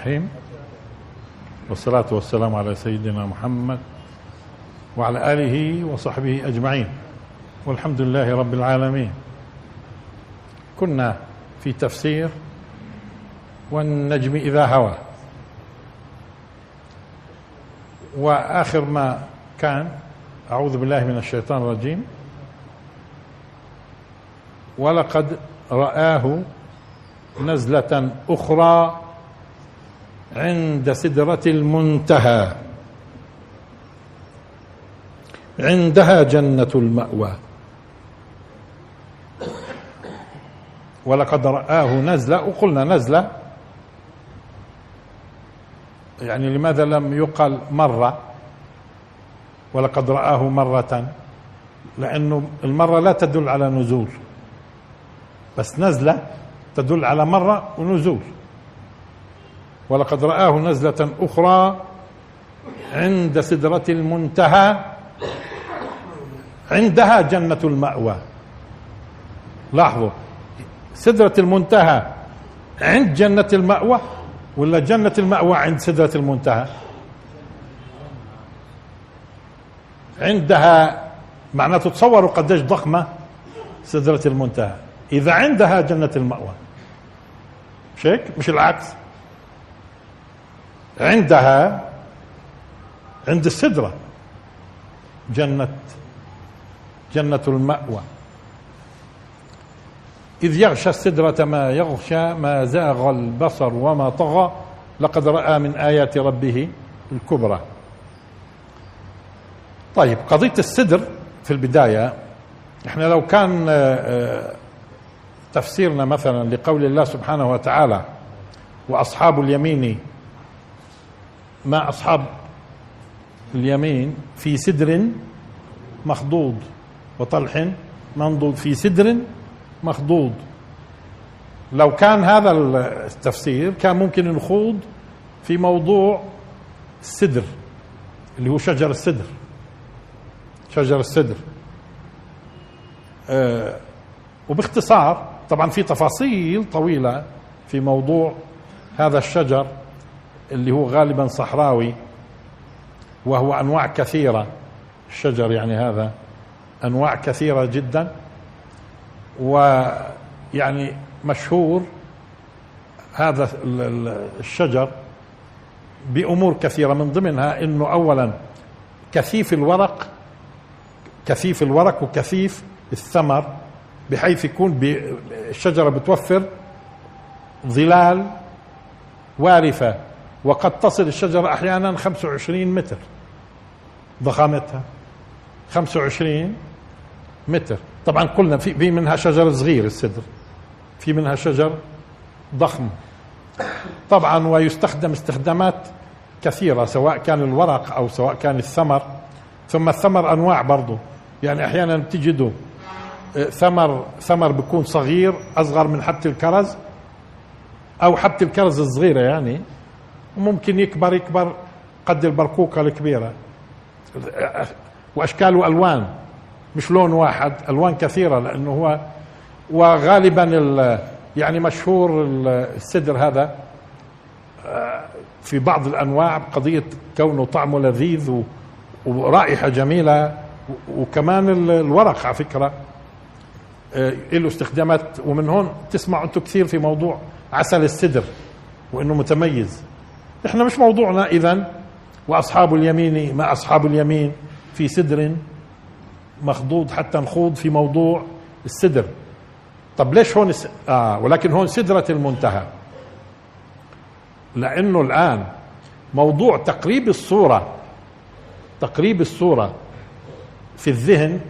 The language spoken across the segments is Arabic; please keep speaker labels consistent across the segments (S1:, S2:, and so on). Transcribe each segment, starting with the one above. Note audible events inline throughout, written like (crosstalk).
S1: الرحيم. والصلاة والسلام على سيدنا محمد وعلى آله وصحبه أجمعين. والحمد لله رب العالمين. كنا في تفسير والنجم إذا هوى. وآخر ما كان أعوذ بالله من الشيطان الرجيم. ولقد رآه نزلة أخرى عند سدرة المنتهى. عندها جنة المأوى. ولقد رآه نزلة وقلنا نزلة. يعني لماذا لم يقل مرة؟ ولقد رآه مرة. لأنه المرة لا تدل على نزول. بس نزلة تدل على مرة ونزول. ولقد رآه نزلة أخرى عند سدرة المنتهى عندها جنة المأوى. لاحظوا سدرة المنتهى عند جنة المأوى ولا جنة المأوى عند سدرة المنتهى؟ عندها معناته تصوروا قديش ضخمة سدرة المنتهى. إذا عندها جنة المأوى. مش هيك مش العكس. عندها عند السدرة جنة جنة المأوى. إذ يغشى السدرة ما يغشى ما زاغ البصر وما طغى. لقد رأى من آيات ربه الكبرى. طيب قضية السدر في البداية إحنا لو كان تفسيرنا مثلا لقول الله سبحانه وتعالى وأصحاب اليمين ما أصحاب اليمين في سدر مخضوض وطلح منضود في سدر مخضوض. لو كان هذا التفسير كان ممكن نخوض في موضوع السدر اللي هو شجر السدر. شجر السدر. أه وباختصار طبعا في تفاصيل طويلة في موضوع هذا الشجر اللي هو غالبا صحراوي وهو أنواع كثيرة. الشجر يعني هذا أنواع كثيرة جدا ويعني مشهور هذا الشجر بأمور كثيرة. من ضمنها أنه أولا كثيف الورق كثيف الورق وكثيف الثمر بحيث يكون الشجرة بتوفر ظلال وارفة. وقد تصل الشجرة أحيانا 25 متر. ضخامتها 25 متر. طبعا قلنا في منها شجر صغير السدر في منها شجر ضخم. طبعا ويستخدم استخدامات كثيرة سواء كان الورق أو سواء كان الثمر. ثم الثمر أنواع برضه يعني أحيانا بتجدوا ثمر ثمر بيكون صغير أصغر من حبة الكرز أو حبة الكرز الصغيرة يعني. ممكن يكبر يكبر قد البرقوقه الكبيرة. وأشكال وألوان مش لون واحد ألوان كثيرة لأنه هو وغالبا يعني مشهور السدر هذا في بعض الأنواع بقضيه كونه طعمه لذيذ ورائحة جميلة وكمان الورق على فكرة له استخدامات. ومن هون تسمعوا أنتم كثير في موضوع عسل السدر وإنه متميز. إحنا مش موضوعنا اذا وأصحاب اليمين ما أصحاب اليمين؟ في سدر مخضوض حتى نخوض في موضوع السدر. طب ليش هون آه ولكن هون سدرة المنتهى. لأنه الآن موضوع تقريب الصورة تقريب الصورة في الذهن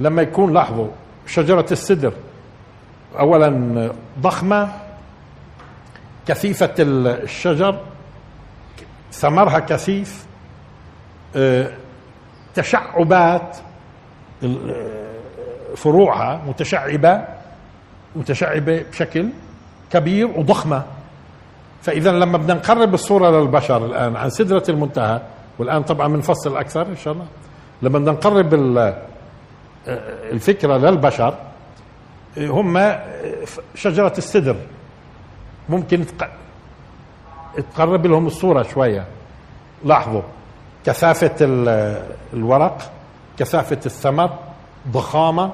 S1: لما يكون لاحظوا شجرة السدر أولا ضخمة كثيفة الشجر ثمرها كثيف تشعبات فروعها متشعبة متشعبة بشكل كبير وضخمة. فإذا لما بدنا نقرب الصورة للبشر الآن عن سدرة المنتهى والآن طبعا بنفصل أكثر إن شاء الله لما بدنا نقرب الفكرة للبشر هم شجرة السدر. ممكن تقرب لهم الصورة شوية. لاحظوا كثافة الورق كثافة الثمر ضخامة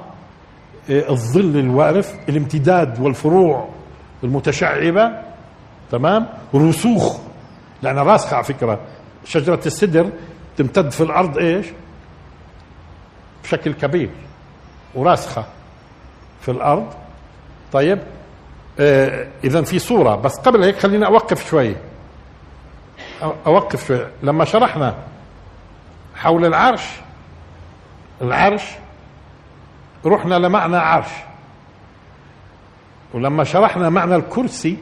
S1: إيه، الظل الوارف الامتداد والفروع المتشعبة. تمام؟ رسوخ. لأن راسخة على فكرة. شجرة السدر تمتد في الأرض إيش؟ بشكل كبير. وراسخة في الأرض. طيب؟ آه إذا في صورة. بس قبل هيك خلينا أوقف شوي. أوقف شوي. لما شرحنا حول العرش العرش رحنا لمعنى عرش. ولما شرحنا معنى الكرسي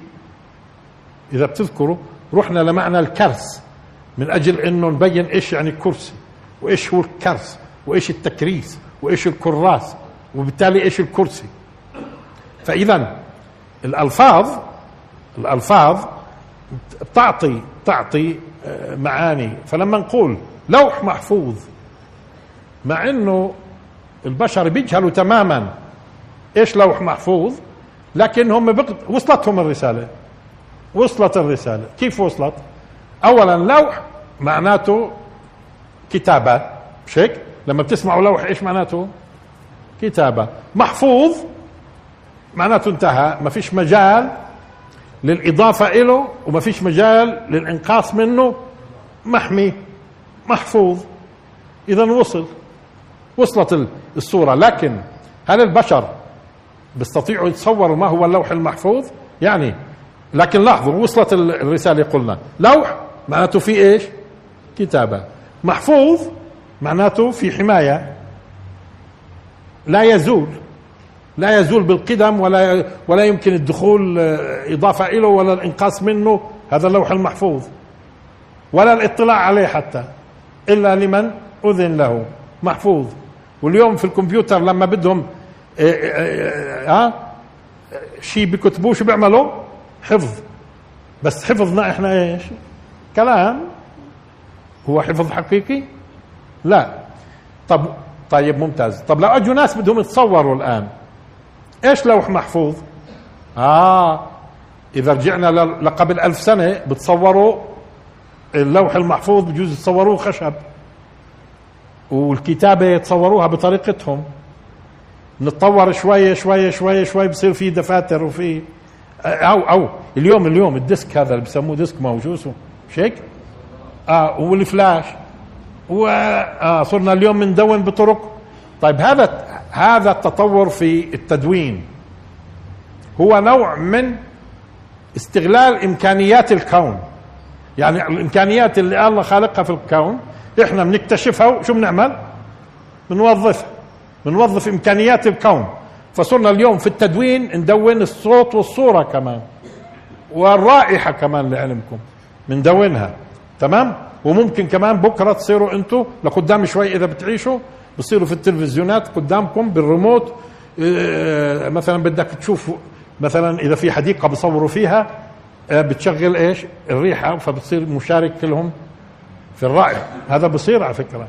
S1: إذا بتذكروا رحنا لمعنى الكرس. من أجل إنه نبين إيش يعني الكرسي وإيش هو الكرس وإيش التكريس وإيش الكراس وبالتالي إيش الكرسي. فاذا الألفاظ الألفاظ تعطي تعطي آه، معاني. فلما نقول لوح محفوظ مع إنه البشر بيجهلوا تماما إيش لوح محفوظ لكن هم بقد وصلتهم الرسالة. وصلت الرسالة. كيف وصلت؟ اولا لوح معناته كتابة. مش هيك لما بتسمعوا لوح إيش معناته؟ كتابة. محفوظ معناته انتهى. ما فيش مجال للإضافة إله وما فيش مجال للإنقاص منه. محمي محفوظ. إذا وصل. وصلت الصورة. لكن هل البشر بيستطيعوا يتصوروا ما هو اللوح المحفوظ؟ يعني لكن لاحظوا وصلت الرسالة قلنا. لوح معناته في إيش؟ كتابة. محفوظ معناته في حماية. لا يزول. لا يزول بالقدم ولا ولا يمكن الدخول آه، إضافة إليه ولا الإنقاص منه. هذا اللوح المحفوظ. ولا الاطلاع عليه حتى. إلا لمن أذن له. محفوظ. واليوم في الكمبيوتر لما بدهم ها آه، آه، شيء بكتبوه شو بيعملوا؟ حفظ. بس حفظنا إحنا إيش؟ كلام. هو حفظ حقيقي؟ لا. طب طيب ممتاز. طب لو أجوا ناس بدهم يتصوروا الآن إيش لوح محفوظ؟ آه إذا رجعنا لقبل ألف سنة بتصوروا اللوح المحفوظ بجوز يتصوروه خشب والكتابة يتصوروها بطريقتهم. نتطور شوية شوية شوية شوي بصير في دفاتر وفي أو أو اليوم اليوم ال disk هذا اللي بسموه disk اسمه مش هيك؟ آه والفلاش. و آه صرنا اليوم بندوّن بطرق. طيب هذا هذا التطور في التدوين هو نوع من استغلال إمكانيات الكون. يعني الإمكانيات اللي الله خالقها في الكون إحنا بنكتشفها وشو بنعمل؟ بنوظفها. بنوظف إمكانيات الكون. فصرنا اليوم في التدوين ندون الصوت والصورة كمان والرائحة كمان لعلمكم بندونها. تمام؟ وممكن كمان بكرة تصيروا أنتم لقدام شوي إذا بتعيشوا بصيروا في التلفزيونات قدامكم بالريموت آه مثلا بدك تشوف مثلا إذا في حديقة بصوروا فيها آه بتشغل إيش؟ الريحة فبتصير مشارك كلهم في الرأي. هذا بصير على فكرة.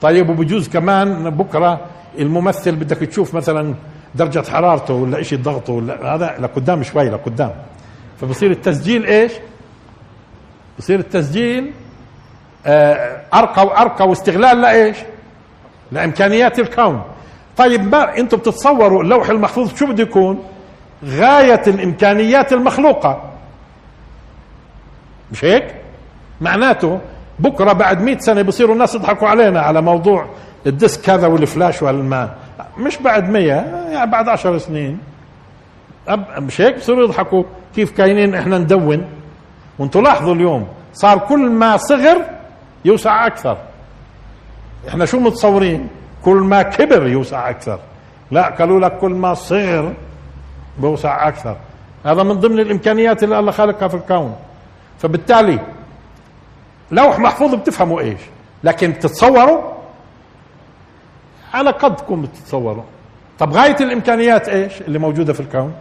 S1: طيب وبجوز كمان بكرة الممثل بدك تشوف مثلا درجة حرارته ولا شيء ضغطه ولا هذا لقدام شوي لقدام. فبصير التسجيل إيش؟ بصير التسجيل آه أرقى وأرقى واستغلال لإيش؟ لإمكانيات الكون. طيب ما أنتم بتتصوروا اللوح المحفوظ شو بده يكون؟ غاية الإمكانيات المخلوقة. مش هيك؟ معناته بكرة بعد مئة سنة بصيروا الناس يضحكوا علينا على موضوع الديسك هذا والفلاش والما مش بعد مية يعني بعد عشر سنين. مش هيك؟ بصيروا يضحكوا كيف كاينين إحنا ندون. وأنتم لاحظوا اليوم صار كل ما صغر يوسع أكثر. إحنا شو متصورين؟ كل ما كبر يوسع أكثر. لا قالوا لك كل ما صغر بوسع أكثر. هذا من ضمن الإمكانيات اللي الله خالقها في الكون. فبالتالي لوح محفوظ بتفهموا إيش. لكن تتصوروا على قدكم بتتصوروا. طب غاية الإمكانيات إيش اللي موجودة في الكون؟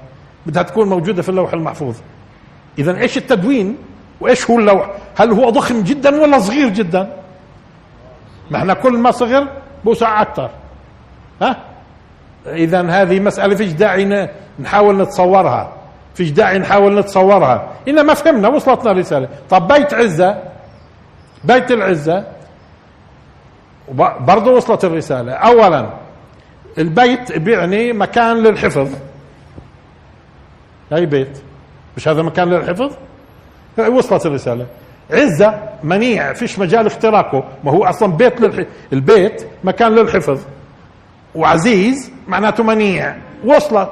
S1: بدها تكون موجودة في اللوح المحفوظ. إذا إيش التدوين؟ وإيش هو اللوح؟ هل هو ضخم جدا ولا صغير جدا؟ ما إحنا كل ما صغر بوسع أكثر ها؟ إذا هذه مسألة فيش داعي نحاول نتصورها. فيش داعي نحاول نتصورها. انما فهمنا وصلتنا الرساله طب بيت عزة بيت العزة برضه وصلت الرسالة. اولا البيت بيعني مكان للحفظ. أي بيت؟ مش هذا مكان للحفظ؟ وصلت الرسالة. عزة منيع فيش مجال اختراقه. ما هو أصلا بيت للح... البيت مكان للحفظ. وعزيز معناته منيع. وصلت.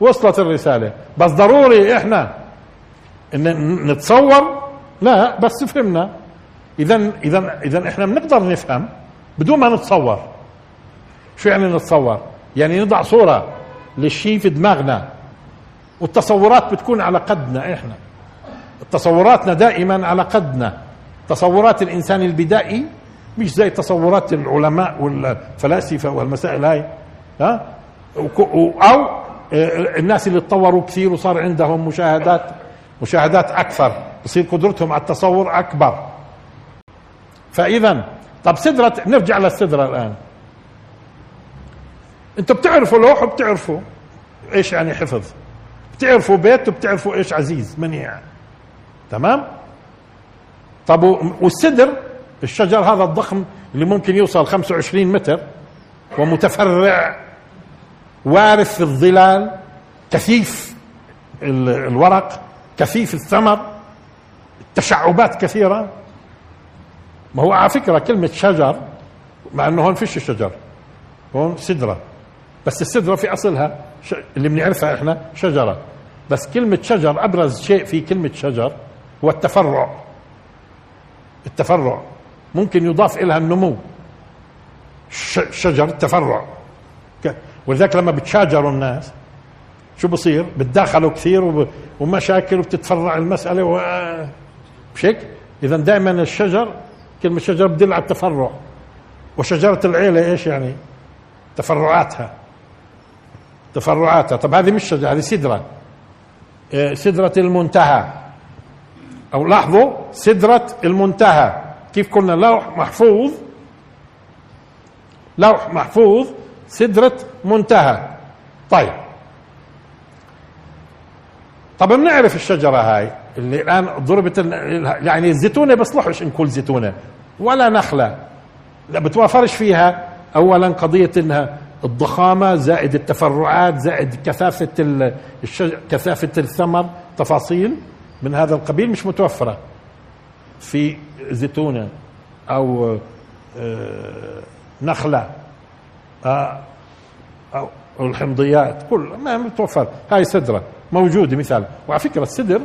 S1: وصلت الرسالة. بس ضروري إحنا إن نتصور. لا بس فهمنا. اذا اذا اذا إحنا بنقدر نفهم بدون ما نتصور. شو يعني نتصور؟ يعني نضع صورة للشيء في دماغنا. والتصورات بتكون على قدنا إحنا. تصوراتنا دائما على قدنا. تصورات الإنسان البدائي مش زي تصورات العلماء والفلاسفة والمسائل هاي ها؟ أو الناس اللي تطوروا كثير وصار عندهم مشاهدات مشاهدات أكثر بصير قدرتهم على التصور أكبر. فإذا طب سدرة نرجع للسدرة الآن. أنتوا بتعرفوا لوح وبتعرفوا إيش يعني حفظ. بتعرفوا بيت وبتعرفوا إيش عزيز منيع. تمام؟ طب والسدر الشجر هذا الضخم اللي ممكن يوصل 25 متر ومتفرع وارث في الظلال كثيف الورق كثيف الثمر تشعبات كثيرة. ما هو على فكرة كلمة شجر مع إنه هون فيش شجر هون سدرة. بس السدرة في أصلها اللي بنعرفها إحنا شجرة. بس كلمة شجر أبرز شيء في كلمة شجر هو التفرع التفرع ممكن يضاف إليها النمو. شجر التفرع. ولذلك لما بتشاجروا الناس شو بصير؟ بتداخلوا كثير ومشاكل وبتتفرع المسألة و... مش هيك إذا دائما الشجر كلمة شجر بدل على التفرع. وشجرة العيلة إيش يعني؟ تفرعاتها. تفرعاتها. طب هذه مش شجرة هذه سدرة. إيه، سدرة المنتهى. أو لاحظوا سدرة المنتهى. كيف قلنا لوح محفوظ؟ لوح محفوظ سدرة منتهى. طيب. طب بنعرف الشجرة هاي؟ اللي الآن ضربت يعني الزيتونة بصلحش نقول زيتونة. ولا نخلة. لا بتوافرش فيها. أولا قضية إنها الضخامة زائد التفرعات زائد كثافة الشجر كثافة الثمر. تفاصيل. من هذا القبيل مش متوفرة. في زيتونة أو آه، نخلة آه، أو الحمضيات كل ما متوفر. هاي سدرة موجودة مثال. وعلى فكرة السدر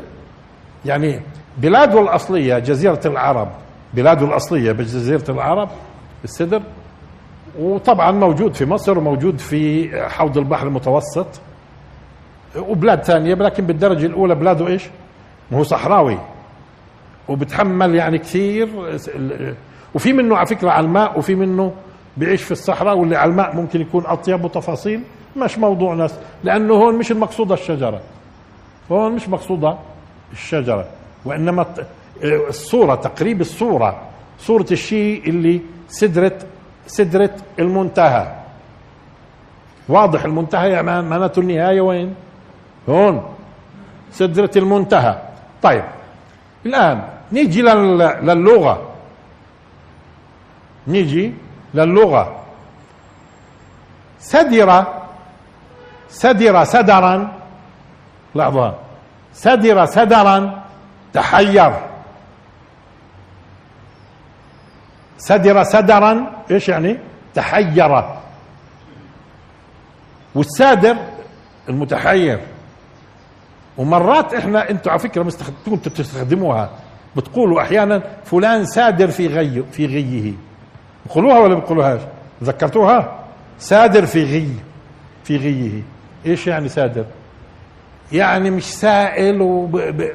S1: يعني بلاده الأصلية جزيرة العرب بلاده الأصلية بجزيرة العرب السدر وطبعا موجود في مصر وموجود في حوض البحر المتوسط وبلاد ثانية لكن بالدرجة الأولى بلاده إيش؟ ما هو صحراوي. وبتحمل يعني كثير. وفي منه على فكرة على الماء وفي منه بيعيش في الصحراء واللي على الماء ممكن يكون أطيب وتفاصيل. مش موضوع ناس. لأنه هون مش المقصوده الشجرة. هون مش مقصوده الشجرة. وإنما الصورة تقريب الصورة صورة الشيء اللي سدره سدره المنتهى. واضح المنتهى يعني معناته النهاية وين؟ هون. سدره المنتهى. طيب الآن نيجي للغة. نيجي للغة. سدر سدر سدرا. لحظة. سدر سدرا. تحير. سدر سدرا إيش يعني؟ تحير. والسادر المتحير. ومرات إحنا أنتوا على فكرة كنتوا تستخدموها بتقولوا أحيانا فلان سادر في غي في غيه. بقولوها ولا بقولوهاش ذكرتوها سادر في غي في غيه. إيش يعني سادر؟ يعني مش سائل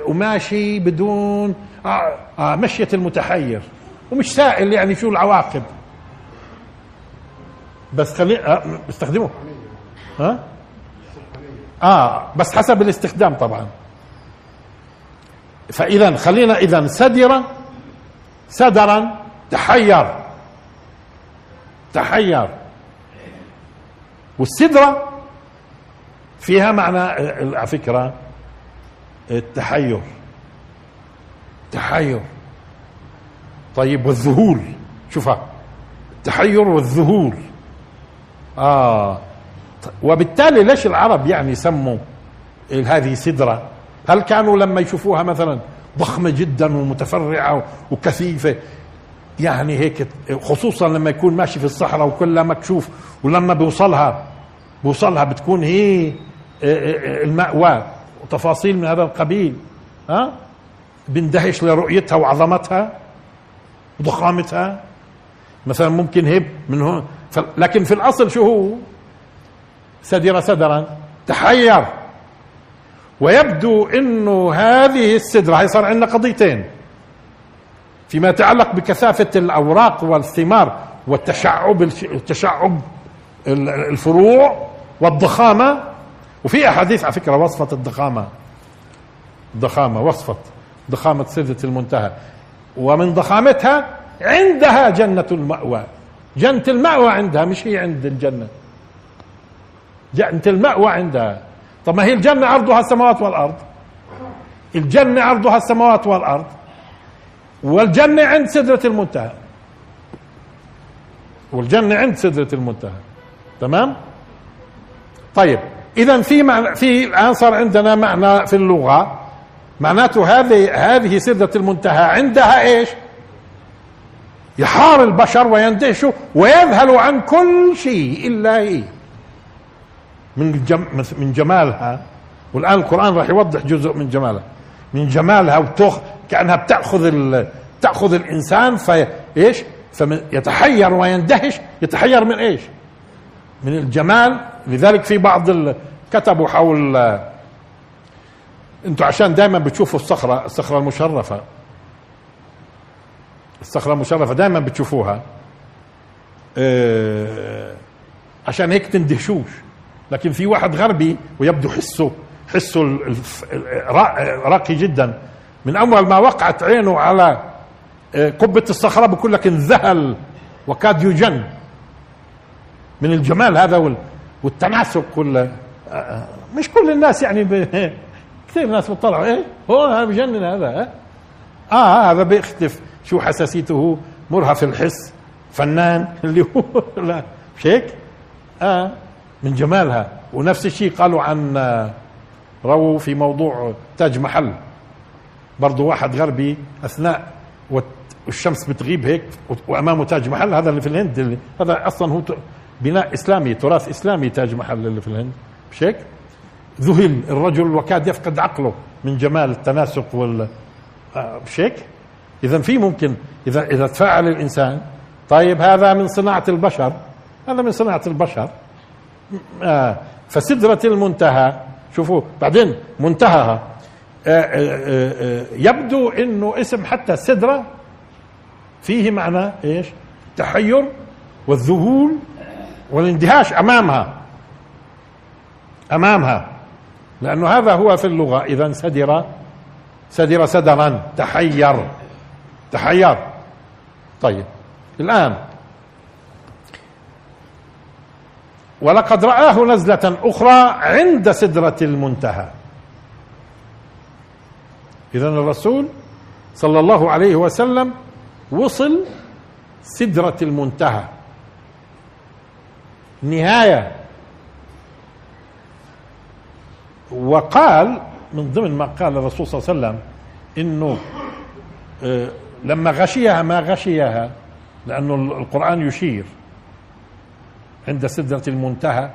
S1: وماشي بدون آه, آه مشية المتحير. ومش سائل يعني شو العواقب. بس خلي آه استخدموه. ها؟ آه بس حسب الاستخدام طبعا. فاذا خلينا اذا سدرا سدرا تحير. تحير. والسدرة فيها معنى على فكرة التحير. تحير. طيب والذهول. شوفها. التحير والذهول. آه. وبالتالي ليش العرب يعني سموا هذه سدرة؟ هل كانوا لما يشوفوها مثلا ضخمة جدا ومتفرعة وكثيفة؟ يعني هيك خصوصا لما يكون ماشي في الصحراء وكلها مكشوف ولما بيوصلها بيوصلها بتكون هي المأوى وتفاصيل من هذا القبيل ها؟ بندهش لرؤيتها وعظمتها وضخامتها. مثلا ممكن هيب من هون. لكن في الأصل شو هو؟ سدر سدرا تحير. ويبدو إنه هذه السدرة هي صار عندنا قضيتين. فيما يتعلق بكثافة الأوراق والثمار والتشعب التشعب الفروع والضخامة. وفي أحاديث على فكرة وصفت الضخامة. الضخامه وصفت ضخامة سدرة المنتهى. ومن ضخامتها عندها جنة المأوى. جنة المأوى عندها مش هي عند الجنة. جنة المأوى عندها. طب ما هي الجنة عرضها السماوات والأرض. الجنة عرضها السماوات والأرض. والجنة عند سدرة المنتهى. والجنة عند سدرة المنتهى. تمام؟ طيب إذا في معنى في الآن صار عندنا معنى في اللغة. معناته هذه هذه سدرة المنتهى عندها إيش؟ يحار البشر ويندهشوا ويذهلوا عن كل شيء إلا هي. من جم من جمالها. والآن القرآن راح يوضح جزء من جمالها. من جمالها وتخ كأنها بتأخذ ال... تأخذ الإنسان في إيش؟ فيتحير ويندهش. يتحير من إيش؟ من الجمال. لذلك في بعض ال... كتبوا حول أنتوا عشان دائما بتشوفوا الصخرة الصخرة المشرفة. الصخرة المشرفة دائما بتشوفوها. آه. عشان هيك تندهشوش. لكن في واحد غربي ويبدو حسه حسه راقي جدا. من أول ما وقعت عينه على قبة الصخرة بقول لك انذهل وكاد يجن من الجمال هذا والتناسق وال مش كل الناس يعني. (laughs) كثير ناس بتطلعوا إيه هو هذا بجنن هذا آه هذا بيختلف شو حساسيته؟ مرهف الحس فنان. (laughs) اللي هو لا مش هيك؟ آه. من جمالها. ونفس الشيء قالوا عن رووا في موضوع تاج محل. برضه واحد غربي أثناء والشمس بتغيب هيك وأمامه تاج محل. هذا اللي في الهند اللي هذا أصلا هو بناء إسلامي تراث إسلامي تاج محل اللي في الهند. مش هيك؟ ذهل الرجل وكاد يفقد عقله من جمال التناسق وال مش هيك؟ اذا في ممكن إذا إذا تفاعل الإنسان طيب هذا من صناعة البشر. هذا من صناعة البشر. آه فسدرة المنتهى شوفوا بعدين منتهاها. آه آه آه يبدو إنه اسم حتى السدرة فيه معنى إيش؟ التحير والذهول والاندهاش أمامها. أمامها. لأنه هذا هو في اللغة. إذا سدر سدر سدرا. تحير. تحير. طيب. الآن ولقد رآه نزلة أخرى عند سدرة المنتهى. إذا الرسول صلى الله عليه وسلم وصل سدرة المنتهى. نهاية. وقال من ضمن ما قال الرسول صلى الله عليه وسلم إنه لما غشيها ما غشيها لأنه القرآن يشير. عند سدرة المنتهى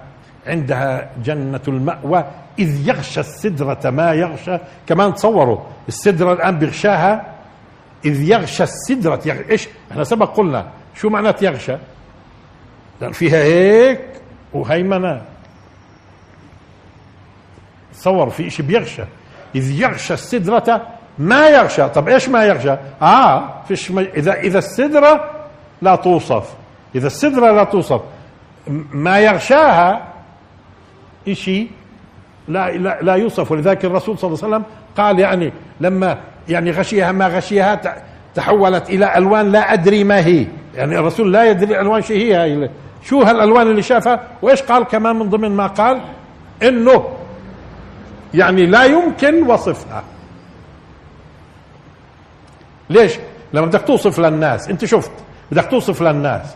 S1: عندها جنة المأوى إذ يغشى السدرة ما يغشى. كمان تصوروا السدرة الآن بيغشاها إذ يغشى السدرة يغ... إيش؟ إحنا سبق قلنا شو معنات يغشى؟ فيها هيك وهيمنة. تصور في شيء بيغشى. إذ يغشى السدرة ما يغشى. طب إيش ما يغشى؟ آه فيش ما... إذا إذا السدرة لا توصف. إذا السدرة لا توصف ما يغشاها شيء لا, لا لا يوصف. ولذلك الرسول صلى الله عليه وسلم قال يعني لما يعني غشيها ما غشيها تحولت إلى ألوان لا أدري ما هي. يعني الرسول لا يدري الالوان شو هي شو هالألوان اللي شافها؟ وإيش قال؟ كمان من ضمن ما قال إنه يعني لا يمكن وصفها. ليش؟ لما بدك توصف للناس. أنت شفت بدك توصف للناس.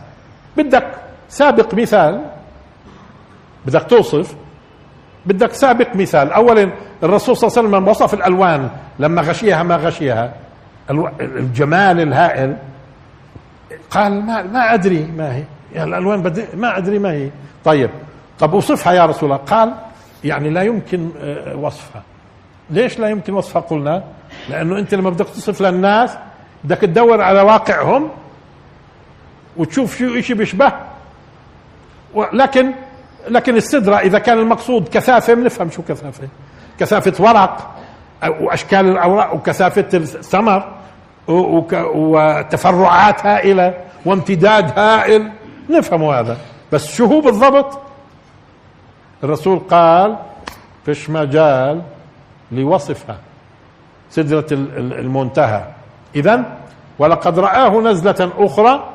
S1: بدك سابق مثال بدك توصف بدك سابق مثال. اولا الرسول صلى الله عليه وسلم وصف الألوان لما غشيها ما غشيها الجمال الهائل قال ما ما أدري ما هي. يعني الألوان بدي ما أدري ما هي. طيب طب اوصفها يا رسول الله. قال يعني لا يمكن آه، وصفها. ليش لا يمكن وصفها؟ قلنا لأنه أنت لما بدك تصف للناس بدك تدور على واقعهم وتشوف شو شيء بيشبه. لكن لكن السدرة إذا كان المقصود كثافة بنفهم شو كثافة. كثافة ورق وأشكال الأوراق وكثافة الثمر وتفرعات هائلة وامتداد هائل. نفهم هذا. بس شو هو بالضبط؟ الرسول قال فيش مجال لوصفها سدرة المنتهى. إذا ولقد رآه نزلة أخرى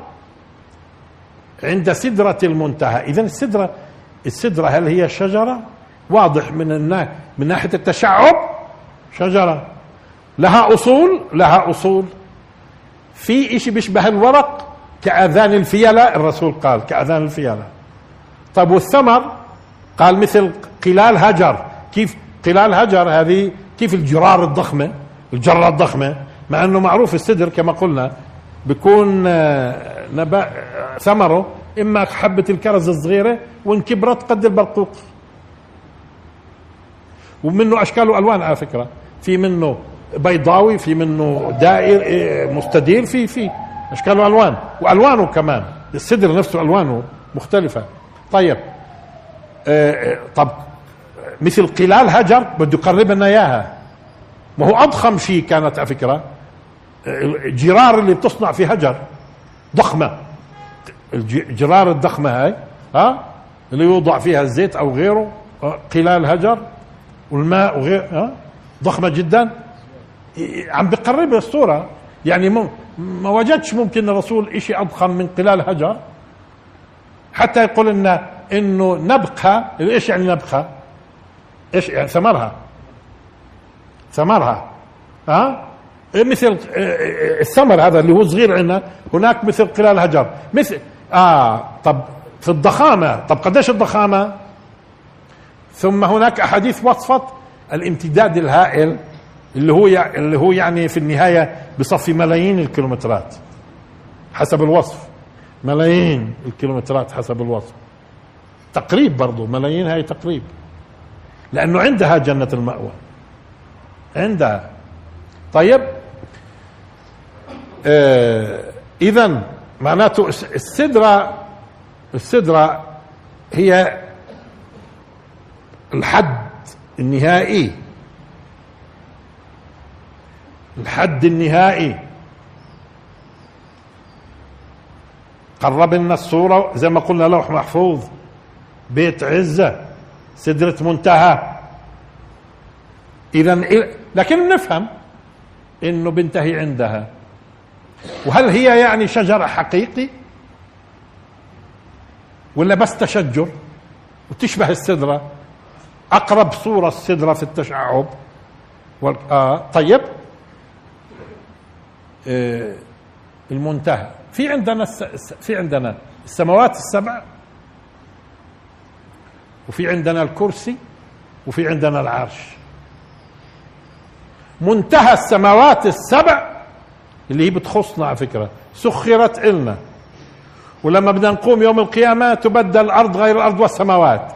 S1: عند سدرة المنتهى. إذا السدرة السدرة هل هي شجرة؟ واضح من النا... من ناحية التشعب شجرة. لها أصول لها أصول. في إشي بيشبه الورق كأذان الفيلة الرسول قال كأذان الفيلة. طيب والثمر؟ قال مثل قلال هجر. كيف قلال هجر هذه؟ كيف الجرار الضخمة؟ الجرة الضخمة؟ مع أنه معروف السدر كما قلنا بيكون نبأ ثمره إما حبه الكرز الصغيرة وإن كبرت قد البرقوق ومنه أشكال وألوان على فكرة. في منه بيضاوي في منه دائر إيه، مستدير في في أشكال وألوان. وألوانه كمان. السدر نفسه ألوانه مختلفة. طيب آه، آه، طب مثل قلال هجر بده يقرب لنا إياها. ما هو أضخم شيء كانت على فكرة الجرار اللي بتصنع في هجر. ضخمة. الجرار الضخمة هاي ها؟ اللي يوضع فيها الزيت أو غيره قلال هجر والماء وغير ها؟ ضخمة جدا. عم بقرب الصورة. يعني ما وجدش ممكن الرسول شيء أضخم من قلال هجر. حتى يقول لنا إنه نبقها إيش يعني نبقها؟ إيش يعني ثمرها؟ ثمرها ها؟ مثل الثمر هذا اللي هو صغير عندنا هناك مثل قلال هجر. مثل آه طب في الضخامة طب قديش الضخامة؟ ثم هناك أحاديث وصفت الامتداد الهائل اللي هو اللي هو يعني في النهاية بصفي ملايين الكيلومترات حسب الوصف. ملايين الكيلومترات حسب الوصف. تقريب برضه ملايين هاي تقريب. لأنه عندها جنة المأوى. عندها. طيب اذا معناته السدرة السدرة هي الحد النهائي. الحد النهائي. قرب لنا الصورة زي ما قلنا لوح محفوظ بيت عزة سدرة منتهى. إذا لكن بنفهم إنه بنتهي عندها. وهل هي يعني شجرة حقيقي؟ ولا بس تشجر وتشبه السدرة؟ أقرب صورة السدرة في التشعب آه طيب. آه المنتهى. في عندنا في عندنا السماوات السبع وفي عندنا الكرسي وفي عندنا العرش. منتهى السماوات السبع اللي هي بتخصنا على فكرة. سخرت إلنا ولما بدنا نقوم يوم القيامة تبدل الأرض غير الأرض والسماوات.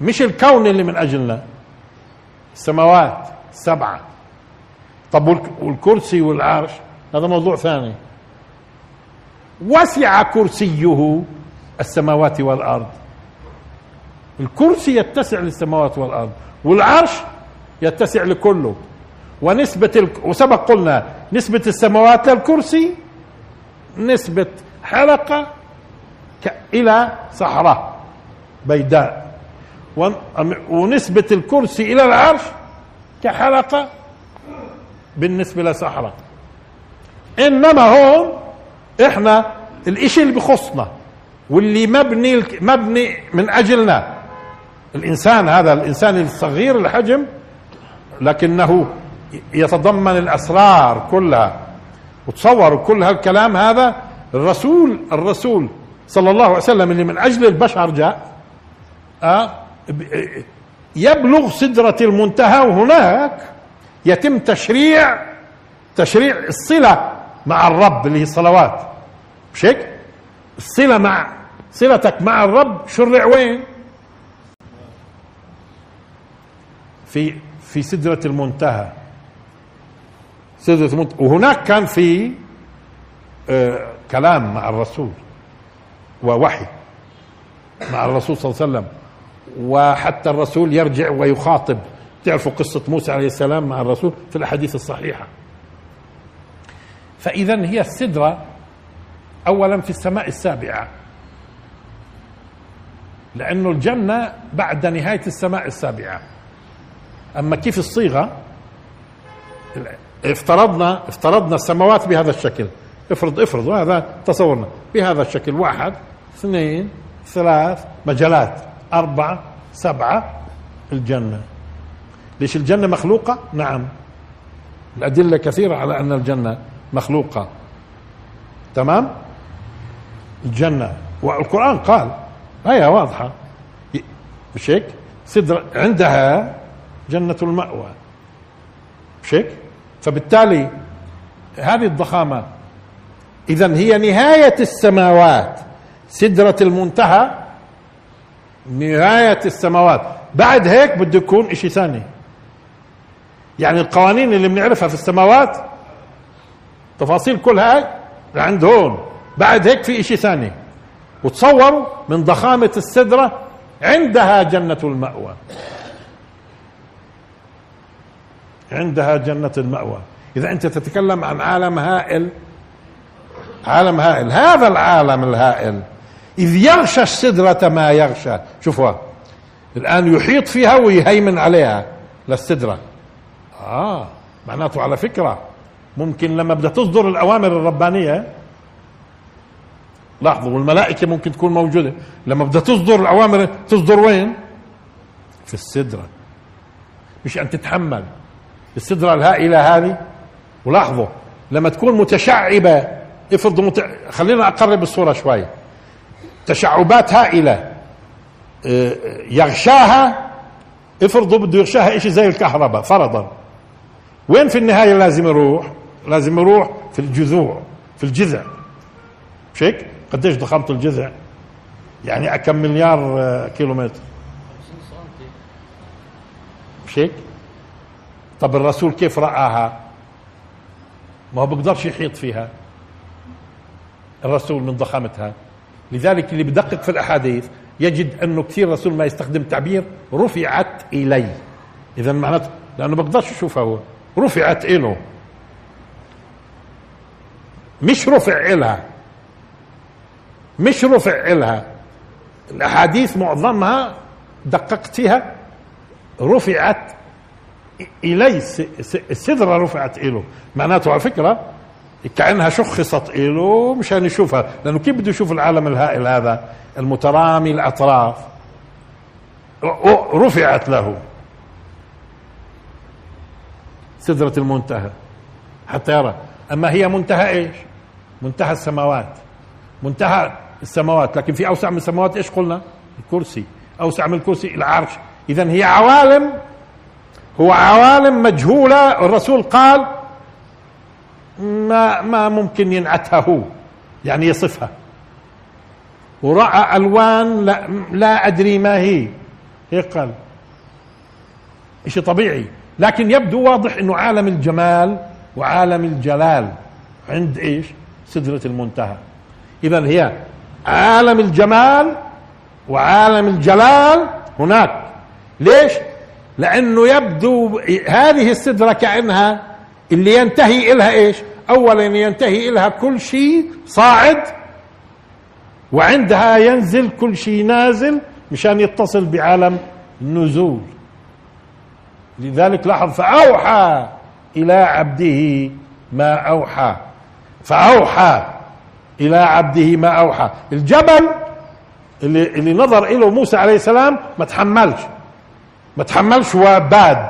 S1: مش الكون اللي من أجلنا. السماوات سبعة. طب والكرسي والعرش. هذا موضوع ثاني. وسع كرسيه السماوات والأرض. الكرسي يتسع للسماوات والأرض. والعرش يتسع لكله. ونسبة ال... وسبق قلنا نسبة السماوات للكرسي نسبة حلقة. إلى صحراء بيداء ونسبة الكرسي إلى العرش كحلقة بالنسبة لصحراء إنما هون إحنا الإشي اللي بخصنا واللي مبني مبني من أجلنا الإنسان هذا الإنسان الصغير الحجم لكنه يتضمن الأسرار كلها وتصوروا كل هالكلام هذا الرسول الرسول صلى الله عليه وسلم اللي من أجل البشر جاء آه يبلغ سدرة المنتهى وهناك يتم تشريع تشريع الصلة مع الرب اللي هي الصلوات مش هيك؟ الصلة مع صلتك مع الرب شرع وين؟ في في سدرة المنتهى وهناك كان في آه كلام مع الرسول ووحي مع الرسول صلى الله عليه وسلم. وحتى الرسول يرجع ويخاطب. تعرفوا قصة موسى عليه السلام مع الرسول في الأحاديث الصحيحة. فإذا هي السدرة أولا في السماء السابعة. لأنه الجنة بعد نهاية السماء السابعة. أما كيف الصيغة؟ افترضنا افترضنا السماوات بهذا الشكل. افرض افرض هذا تصورنا. بهذا الشكل واحد اثنين ثلاث مجالات أربعة سبعة الجنة. ليش الجنة مخلوقة؟ نعم. الأدلة كثيرة على أن الجنة مخلوقة. تمام؟ الجنة. والقرآن قال آية واضحة. مش هيك سدر عندها جنة المأوى. مش هيك فبالتالي هذه الضخامة إذا هي نهاية السماوات. سدرة المنتهى نهاية السماوات. بعد هيك بده يكون إشي ثاني. يعني القوانين اللي بنعرفها في السماوات تفاصيل كل هاي لعند هون. بعد هيك في إشي ثاني. وتصوروا من ضخامة السدرة عندها جنة المأوى. عندها جنة المأوى. إذا أنت تتكلم عن عالم هائل عالم هائل هذا العالم الهائل. إذ يغشى السدرة ما يغشى. شوفوا الآن يحيط فيها ويهيمن عليها للسدرة. آه معناته على فكرة ممكن لما بدها تصدر الأوامر الربانية لاحظوا والملائكة ممكن تكون موجودة. لما بدها تصدر الأوامر تصدر وين؟ في السدرة. مش أن تتحمل. السدرة الهائلة هذه. ولاحظوا لما تكون متشعبة افرضوا مت... خلينا أقرب الصورة شوي تشعبات هائلة آه، يغشاها افرضوا بده يغشاها شيء زي الكهرباء فرضا. وين في النهاية لازم يروح؟ لازم يروح في الجذوع في الجذع. مش هيك قديش ضخامة الجذع؟ يعني كم مليار آه، كيلومتر. مش هيك طب الرسول كيف رآها؟ ما هو بقدرش يحيط فيها. الرسول من ضخامتها. لذلك اللي بدقق في الأحاديث يجد أنه كثير رسول ما يستخدم تعبير رفعت إلي. اذا معناته لأنه بقدرش يشوفها هو. رفعت له مش رفع إلها. مش رفع إلها. الأحاديث معظمها دققت فيها رفعت إلي السدرة رفعت إله معناته على فكرة كأنها شخصت إله مشان يشوفها. لأنه كيف بده يشوف العالم الهائل هذا؟ المترامي الأطراف. رفعت له. سدرة المنتهى. حتى يرى. أما هي منتهى إيش؟ منتهى السماوات. منتهى السماوات. لكن في أوسع من السماوات إيش قلنا؟ الكرسي. أوسع من الكرسي العرش. إذا هي عوالم هو عوالم مجهولة. الرسول قال ما ما ممكن ينعتها هو يعني يصفها. ورأى ألوان لا, لا أدري ما هي. هيك قال شيء طبيعي. لكن يبدو واضح إنه عالم الجمال وعالم الجلال. عند إيش؟ سدرة المنتهى. اذا هي عالم الجمال وعالم الجلال هناك. ليش؟ لأنه يبدو هذه السدرة كأنها اللي ينتهي إلها إيش؟ اولا ينتهي إلها كل شيء صاعد وعندها ينزل كل شيء نازل مشان يتصل بعالم النزول لذلك لاحظ فأوحى إلى عبده ما أوحى. فأوحى إلى عبده ما أوحى. الجبل اللي, اللي نظر إليه موسى عليه السلام ما تحملش. ما تحملش وباد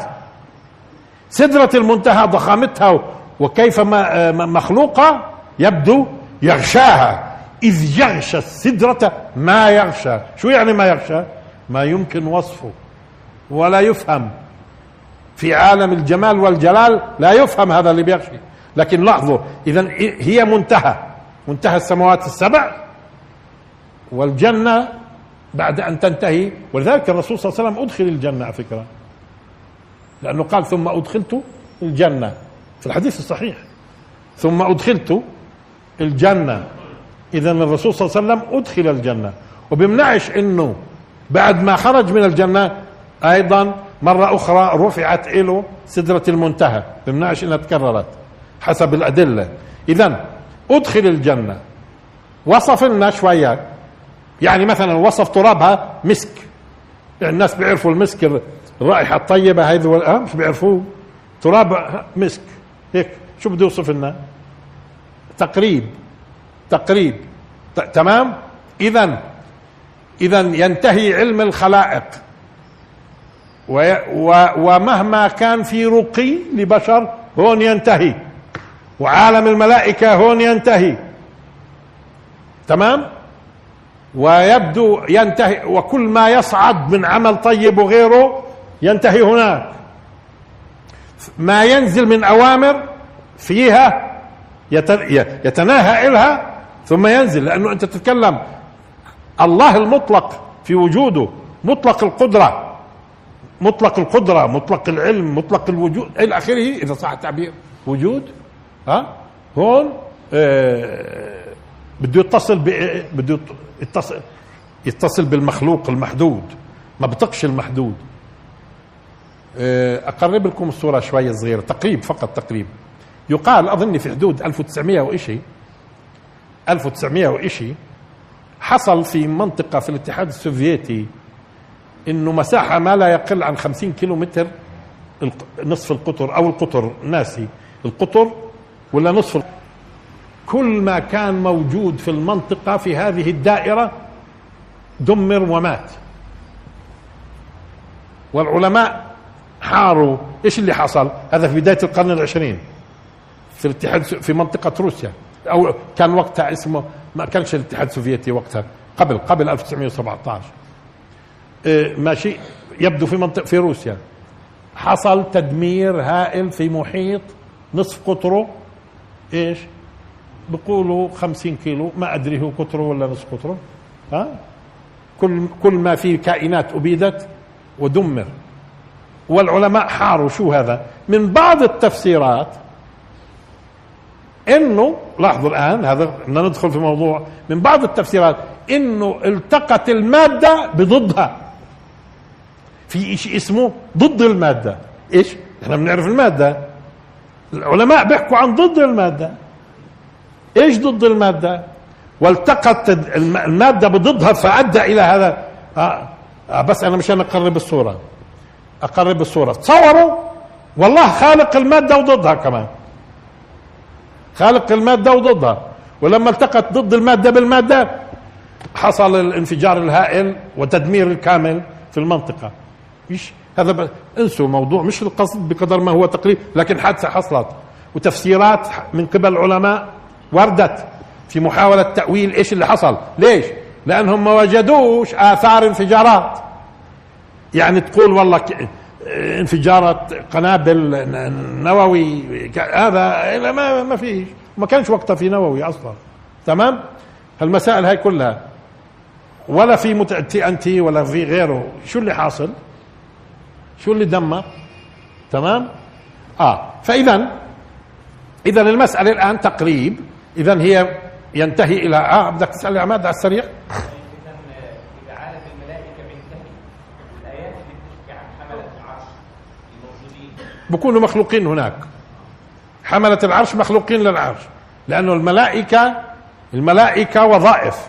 S1: سدرة المنتهى ضخامتها وكيف مخلوقة يبدو يغشاها. إذ يغشى السدرة ما يغشى. شو يعني ما يغشى؟ ما يمكن وصفه ولا يفهم. في عالم الجمال والجلال لا يفهم هذا اللي بيغشي. لكن لاحظوا إذا هي منتهى. منتهى السماوات السبع والجنة بعد أن تنتهي. ولذلك الرسول صلى الله عليه وسلم أدخل الجنة على فكرة. لأنه قال ثم أدخلت الجنة. في الحديث الصحيح. ثم أدخلت الجنة. إذا الرسول صلى الله عليه وسلم أدخل الجنة. وبيمنعش إنه بعد ما خرج من الجنة أيضا مرة أخرى رفعت له سدرة المنتهى. بيمنعش إنها تكررت حسب الأدلة. إذا أدخل الجنة. وصف لنا شوية يعني مثلا وصف ترابها مسك. يعني الناس بيعرفوا المسك الرائحة الطيبة هذه أه مش بيعرفوه. تراب مسك. هيك. شو بده يوصف لنا؟ تقريب. تقريب. تمام؟ اذا اذا ينتهي علم الخلائق. ومهما كان في رقي لبشر هون ينتهي. وعالم الملائكة هون ينتهي. تمام؟ ويبدو ينتهي وكل ما يصعد من عمل طيب وغيره ينتهي هناك. ما ينزل من أوامر فيها يتناهى إلها ثم ينزل لأنه أنت تتكلم الله المطلق في وجوده مطلق القدرة مطلق القدرة مطلق العلم مطلق الوجود إلى آخره إذا صح التعبير وجود ها هون آه بده يتصل بده يتصل يتصل بالمخلوق المحدود. ما بطقش المحدود. آه أقرب لكم الصورة شوية صغيرة. تقريب فقط تقريب. يقال أظني في حدود 1900 وإشي 1900 وإشي حصل في منطقة في الاتحاد السوفيتي إنه مساحة ما لا يقل عن 50 كيلو متر نصف القطر أو القطر ناسي. القطر ولا نصف كل ما كان موجود في المنطقة في هذه الدائرة دمر ومات. والعلماء حاروا. إيش اللي حصل؟ هذا في بداية القرن العشرين. في الاتحاد في منطقة روسيا. أو كان وقتها اسمه ما كانش الاتحاد السوفيتي وقتها. قبل قبل 1917 إيه، ماشي. يبدو في منطقة في روسيا. حصل تدمير هائل في محيط نصف قطره. إيش؟ بقولوا خمسين كيلو ما أدري هو قطره ولا نصف قطره ها؟ كل كل ما فيه كائنات أبيدت ودمر. والعلماء حاروا شو هذا؟ من بعض التفسيرات إنه لاحظوا الآن هذا بدنا ندخل في موضوع من بعض التفسيرات إنه التقت المادة بضدها. في شيء اسمه ضد المادة. إيش؟ إحنا بنعرف المادة. العلماء بيحكوا عن ضد المادة. إيش ضد المادة؟ والتقت المادة بضدها فأدى إلى هذا. آه آه بس أنا مشان أقرب الصورة. أقرب الصورة. تصوروا. والله خالق المادة وضدها كمان. خالق المادة وضدها. ولما التقت ضد المادة بالمادة حصل الانفجار الهائل وتدمير الكامل في المنطقة. إيش؟ هذا ب... انسوا الموضوع مش القصد بقدر ما هو تقريب لكن حادثة حصلت. وتفسيرات من قبل علماء وردت في محاولة تأويل إيش اللي حصل. ليش؟ لأنهم ما وجدوش آثار انفجارات. يعني تقول والله انفجارات قنابل نووي هذا ما ما فيش. ما كانش وقتها في نووي أصلا. تمام؟ المسائل هاي كلها. ولا في TNT ولا في غيره. شو اللي حاصل؟ شو اللي دمر؟ تمام؟ آه. فاذا اذا المسألة الآن تقريب اذا هي ينتهي إلى آه بدك تسأل عماد على السريع؟ بكونوا مخلوقين هناك. حملة العرش مخلوقين للعرش. لأنه الملائكة الملائكة وظائف.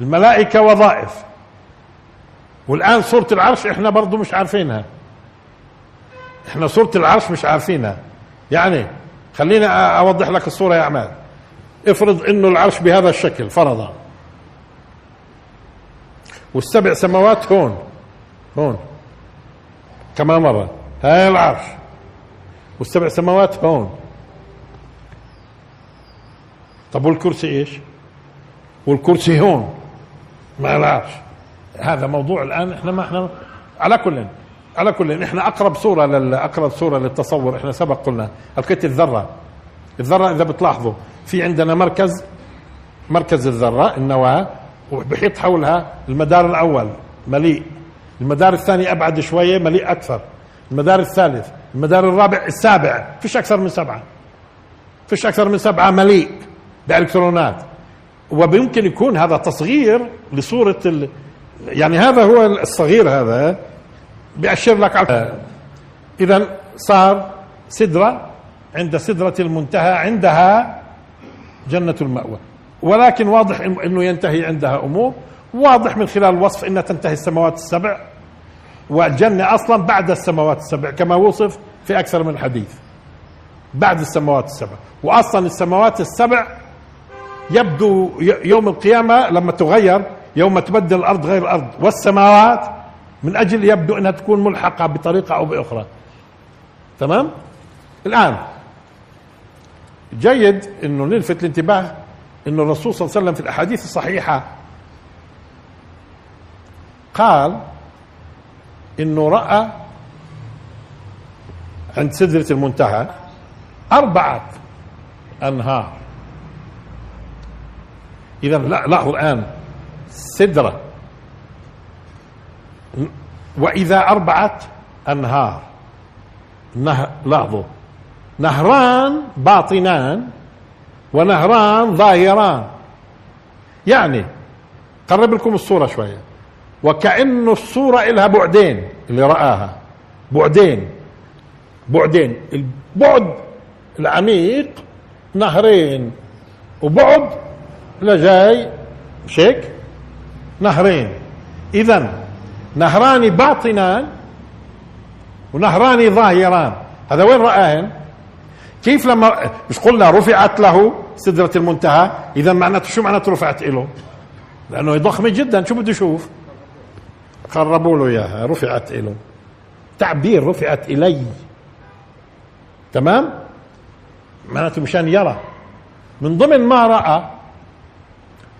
S1: الملائكة وظائف. والآن صورة العرش إحنا برضو مش عارفينها. إحنا صورة العرش مش عارفينها. يعني خليني أوضح لك الصورة يا عماد افرض إنه العرش بهذا الشكل فرضا. والسبع سماوات هون هون. كمان مره هاي العرش. والسبع سماوات هون. طب والكرسي إيش؟ والكرسي هون ما نعرفش هذا موضوع الآن إحنا ما إحنا على كل على كل إحنا أقرب صوره لل أقرب صوره للتصور إحنا سبق قلنا القيت الذرة. الذرة إذا بتلاحظوا في عندنا مركز مركز الذرة النواة وبحيط حولها المدار الأول مليء. المدار الثاني أبعد شوية مليء أكثر. المدار الثالث المدار الرابع السابع. فيش أكثر من سبعة. فيش أكثر من سبعة مليء بإلكترونات. ويمكن يكون هذا تصغير لصورة ال... يعني هذا هو الصغير هذا بيأشر لك على اذا صار سدرة عند سدرة المنتهى عندها جنة المأوى. ولكن واضح إنه ينتهي عندها أمور. واضح من خلال الوصف إنها تنتهي السماوات السبع. والجنة أصلا بعد السماوات السبع كما وصف في أكثر من حديث. بعد السماوات السبع. واصلا السماوات السبع يبدو يوم القيامة لما تغير يوم تبدل الأرض غير الأرض. والسماوات من أجل يبدو أنها تكون ملحقة بطريقة أو بأخرى. تمام؟ الآن جيد إنه نلفت الانتباه إنه الرسول صلى الله عليه وسلم في الأحاديث الصحيحة قال إنه رأى عند سدرة المنتهى أربعة أنهار. اذا لا لاحظوا الآن سدرة. وإذا اربعه أنهار. نه... لاحظوا. نهران باطنان ونهران ظاهران. يعني قرب لكم الصورة شوية. وكأنه الصورة إلها بعدين اللي رآها. بعدين. بعدين. البعد العميق نهرين. وبعد لجاي مش هيك نهرين. إذا نهران باطنان ونهران ظاهران. هذا وين رآهن؟ كيف لما مش قلنا؟ رفعت له سدرة المنتهى. إذا معناته شو معناته رفعت له لأنه ضخمة جدا. شو بده يشوف؟ قربوا له إياها. رفعت له تعبير رفعت إلي. تمام؟ معناته مشان يرى. من ضمن ما رأى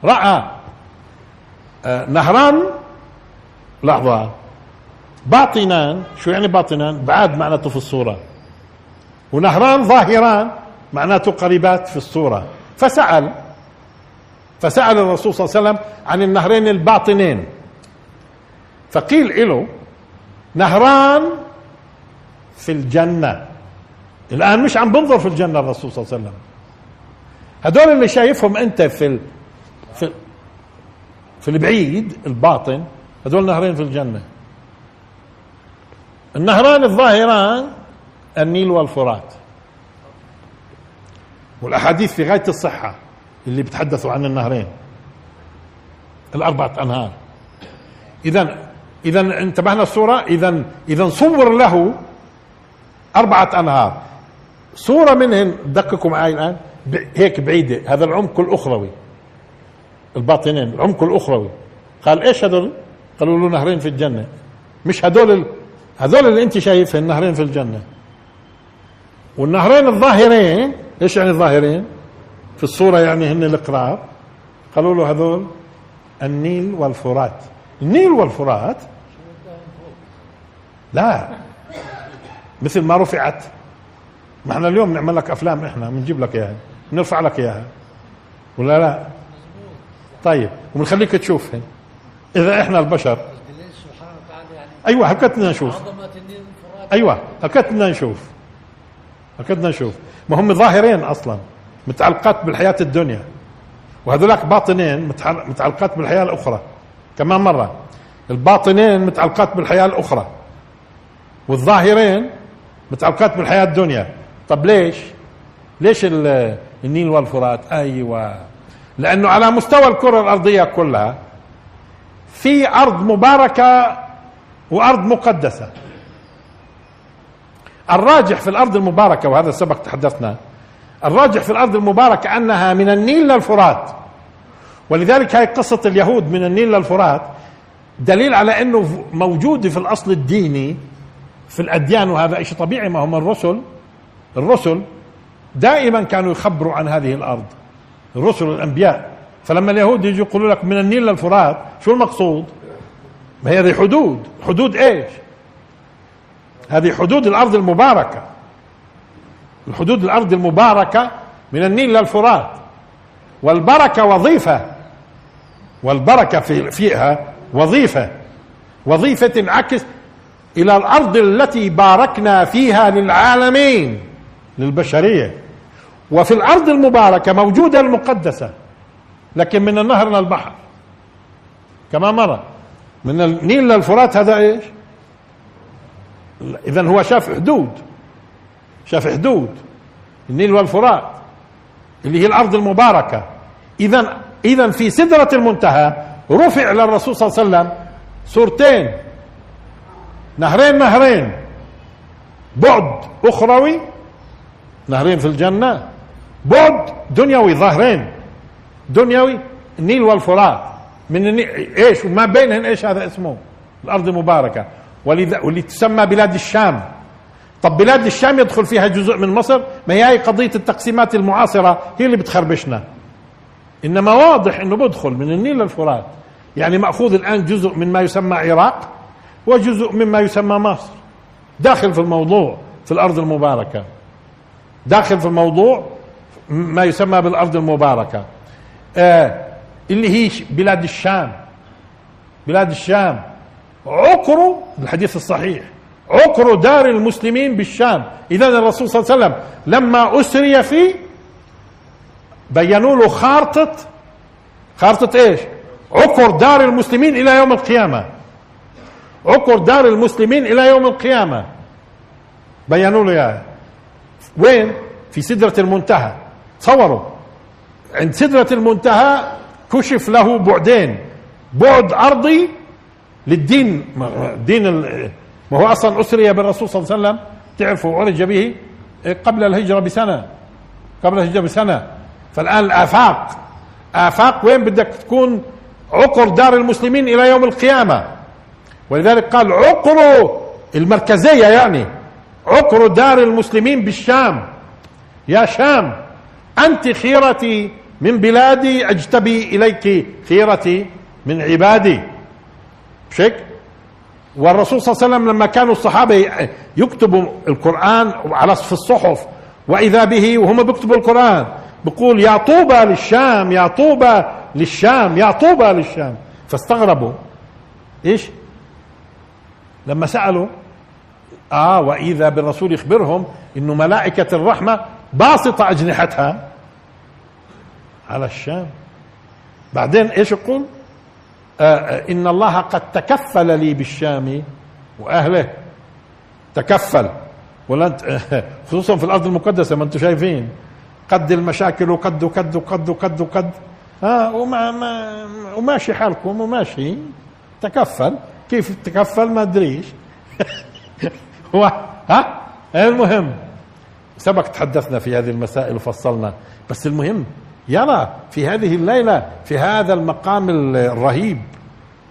S1: رأى آه نهران لحظة. باطنان شو يعني باطنان؟ بعاد معناته في الصورة. ونهران ظاهران معناته قريبات في الصورة. فسأل فسأل الرسول صلى الله عليه وسلم عن النهرين الباطنين. فقيل له نهران في الجنة. الآن مش عم بنظر في الجنة الرسول صلى الله عليه وسلم. هدول اللي شايفهم أنت في. في في البعيد الباطن هدول نهرين في الجنة. النهران الظاهران النيل والفرات. والأحاديث في غاية الصحة اللي بتحدثوا عن النهرين. الأربعة أنهار. اذا اذا انتبهنا الصورة اذا اذا صور له أربعة أنهار. صوره منهن دققوا معي الآن. هيك بعيدة. هذا العمق الأخروي. الباطنين العمق الأخروي. قال إيش هذول؟ قالوا له نهرين في الجنة. مش هذول هذول اللي انت شايفهم نهرين في الجنة. والنهرين الظاهرين إيش يعني الظاهرين؟ في الصورة يعني هن القراب قالوا له هذول النيل والفرات. النيل والفرات؟ لا. مثل ما رفعت. ما إحنا اليوم نعمل لك أفلام إحنا بنجيب لك إياها. بنرفع لك إياها. ولا لا؟ طيب. وبنخليك تشوفها إذا إحنا البشر. أيوه هكذا بدنا نشوف. أيوه هكذا بدنا نشوف. هكذا نشوف. ما هم ظاهرين أصلا متعلقات بالحياة الدنيا. وهذولاك باطنين متعلقات بالحياة الأخرى. كمان مرة الباطنين متعلقات بالحياة الأخرى. والظاهرين متعلقات بالحياة الدنيا. طب ليش؟ ليش النيل والفرات؟ أيوه. لأنه على مستوى الكرة الأرضية كلها في أرض مباركة وأرض مقدسة. الراجح في الأرض المباركة وهذا سبق تحدثنا الراجح في الأرض المباركة أنها من النيل للفرات ولذلك هاي قصة اليهود من النيل للفرات دليل على إنه موجود في الأصل الديني في الأديان وهذا شيء طبيعي ما هم الرسل الرسل دائما كانوا يخبروا عن هذه الأرض. الرسل الأنبياء. فلما اليهود يجوا يقولوا لك من النيل للفرات شو المقصود؟ ما هي هذه حدود. حدود إيش؟ هذه حدود الأرض المباركة. الحدود الأرض المباركة من النيل للفرات. والبركة وظيفة. والبركة في فيها وظيفة. وظيفة تنعكس إلى الأرض التي باركنا فيها للعالمين للبشرية. وفي الأرض المباركة موجودة المقدسة. لكن من النهر للبحر كما مر. من النيل للفرات هذا إيش؟ اذا هو شاف حدود. شاف حدود. النيل والفرات. اللي هي الأرض المباركة. اذا اذا في سدرة المنتهى رفع للرسول صلى الله عليه وسلم صورتين نهرين نهرين. بعد أخروي نهرين في الجنة. بعد دنيوي ظاهرين. دنيوي النيل والفرات. من إيش؟ وما بينهن إيش هذا اسمه؟ الأرض المباركه ولذا واللي تسمى بلاد الشام. طب بلاد الشام يدخل فيها جزء من مصر؟ ما هي قضية التقسيمات المعاصرة؟ هي اللي بتخربشنا. إنما واضح إنه بدخل من النيل للفرات يعني مأخوذ الآن جزء من ما يسمى عراق وجزء مما يسمى مصر. داخل في الموضوع في الأرض المباركة. داخل في الموضوع ما يسمى بالأرض المباركة. اللي هي بلاد الشام. بلاد الشام. عقر الحديث الصحيح. عقر دار المسلمين بالشام. اذا الرسول صلى الله عليه وسلم لما أسري فيه بينوا له خارطة. خارطة إيش؟ عقر دار المسلمين إلى يوم القيامة. عقر دار المسلمين إلى يوم القيامة. بينوا له إياها. وين؟ في سدرة المنتهى. تصوروا. عند سدرة المنتهى كشف له بعدين. بعد ارضي للدين. دين ما هو أصلا أسري بالرسول صلى الله عليه وسلم. تعرفوا عرج به قبل الهجرة بسنة. قبل الهجرة بسنة. فالآن الآفاق. آفاق وين بدك تكون؟ عقر دار المسلمين إلى يوم القيامة. ولذلك قال عقر المركزية يعني. عقر دار المسلمين بالشام. يا شام أنت خيرتي من بلادي أجتبي إليك خيرتي من عبادي. هيك؟ والرسول صلى الله عليه وسلم لما كانوا الصحابة يكتبوا القرآن على في الصحف وإذا به وهم بيكتبوا القرآن بقول يا طوبى للشام يا طوبى للشام يا طوبى للشام. فاستغربوا. إيش؟ لما سألوا آه وإذا بالرسول يخبرهم إنه ملائكة الرحمة باسطة أجنحتها. على الشام. بعدين إيش يقول؟ آه، آه، إن الله قد تكفل لي بالشام وأهله. تكفل. ولا (laughs) خصوصا في الأرض المقدسة ما أنتم شايفين. قد المشاكل وقد وقد وقد وقد وقد ها وما ما وماشي حالكم وماشي. تكفل. كيف تكفل؟ ما ادريش هو (laughs) ها؟ المهم. سبق تحدثنا في هذه المسائل وفصلنا. بس المهم يرى في هذه الليلة في هذا المقام الرهيب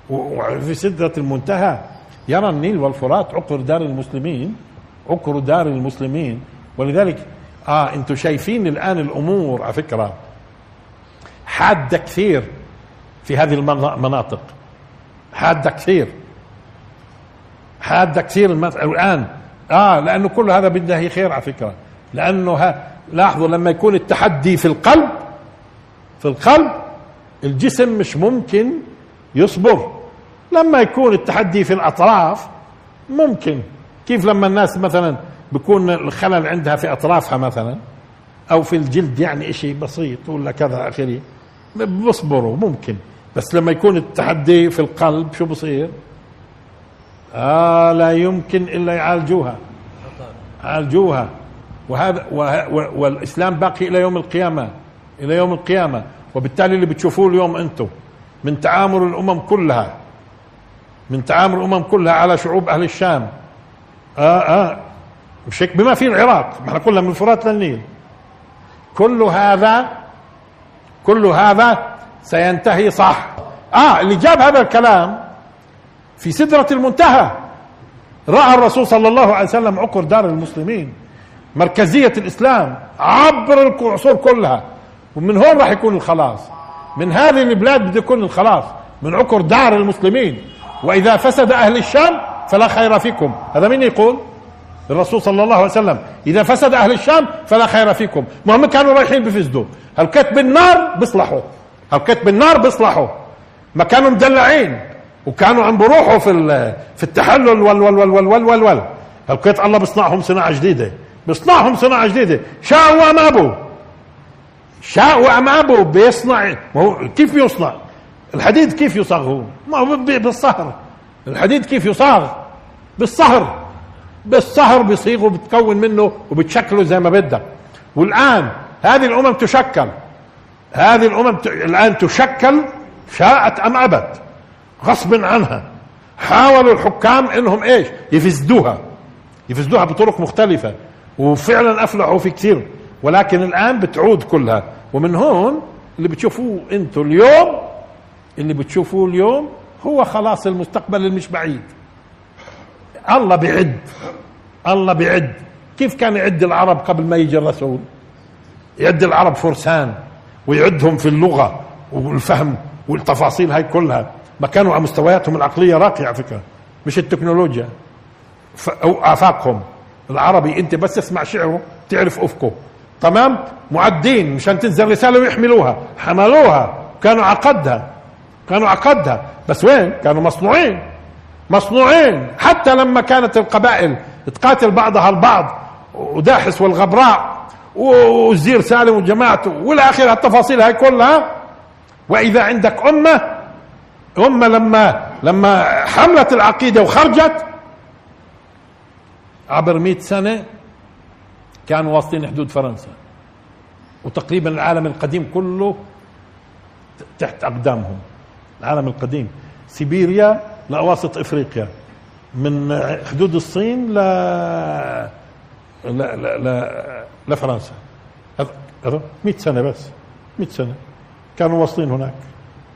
S1: وفي سدرة المنتهى يرى النيل والفرات عقر دار المسلمين عقر دار المسلمين. ولذلك آه أنتم شايفين الآن الأمور على فكرة حادة كثير في هذه المناطق حادة كثير. حادة كثير الآن. آه لأنه كل هذا بده خير على فكرة. لأنه لاحظوا لما يكون التحدي في القلب في القلب الجسم مش ممكن يصبر. لما يكون التحدي في الأطراف ممكن. كيف لما الناس مثلا بيكون الخلل عندها في أطرافها مثلا أو في الجلد يعني إشي بسيط ولا كذا اخره بصبروا ممكن. بس لما يكون التحدي في القلب شو بصير؟ آه لا يمكن إلا يعالجوها. يعالجوها. وهذا والإسلام باقي إلى يوم القيامة. إلى يوم القيامة. وبالتالي اللي بتشوفوه اليوم أنتم من تعامل الأمم كلها من تعامل الأمم كلها على شعوب أهل الشام. آه آه. مش هيك بما في العراق. ما إحنا قلنا من الفرات للنيل. كل هذا كل هذا سينتهي صح. آه اللي جاب هذا الكلام في سدرة المنتهى. رأى الرسول صلى الله عليه وسلم عقر دار المسلمين مركزية الإسلام عبر العصور كلها. ومن هون راح يكون الخلاص. من هذه البلاد بده يكون الخلاص. من عكر دار المسلمين. وإذا فسد أهل الشام فلا خير فيكم. هذا مين يقول؟ الرسول صلى الله عليه وسلم. إذا فسد أهل الشام فلا خير فيكم. ما هم كانوا رايحين بفسدوا. هل كتب النار بيصلحوا. هل كتب النار بيصلحوا. ما كانوا مدلعين. وكانوا عم بروحوا في في التحلل وال وال وال وال وال وال, وال. الله بيصنعهم صناعة جديدة. بيصنعهم صناعة جديدة. شاء وما أبوا. شاء أبوا بيصنع كيف بيصنع الحديد كيف يصاغ هو؟ ما هو بالصهر. الحديد كيف يصاغ؟ بالصهر. بالصهر بيصيغه بتكون منه وبتشكله زي ما بدك. والآن هذه الأمم تشكل. هذه الأمم الآن تشكل شاءت أم أبت؟ غصب عنها. حاولوا الحكام إنهم إيش؟ يفسدوها. يفسدوها بطرق مختلفة. وفعلا أفلحوا في كثير. ولكن الآن بتعود كلها. ومن هون اللي بتشوفوه أنتم اليوم اللي بتشوفوه اليوم هو خلاص المستقبل اللي مش بعيد. الله بيعد الله بيعد. كيف كان يعد العرب قبل ما يجي الرسول؟ يعد العرب فرسان ويعدهم في اللغة والفهم والتفاصيل هاي كلها. ما كانوا على مستوياتهم العقلية راقية على فكرة مش التكنولوجيا. أو آفاقهم. العربي أنت بس تسمع شعره تعرف أفقه. تمام؟ معدين مشان تنزل رسالة ويحملوها. حملوها. كانوا عقدها. كانوا عقدها. بس وين؟ كانوا مصنوعين. مصنوعين. حتى لما كانت القبائل تقاتل بعضها البعض وداحس والغبراء والزير سالم وجماعته والى آخره التفاصيل هاي كلها. وإذا عندك أمة أمة لما لما حملت العقيدة وخرجت عبر مئة سنة كانوا واصلين حدود فرنسا. وتقريبا العالم القديم كله تحت أقدامهم. العالم القديم. سيبيريا لاواسط إفريقيا. من حدود الصين ل ل ل لفرنسا. 100 سنة بس. 100 سنة. كانوا واصلين هناك.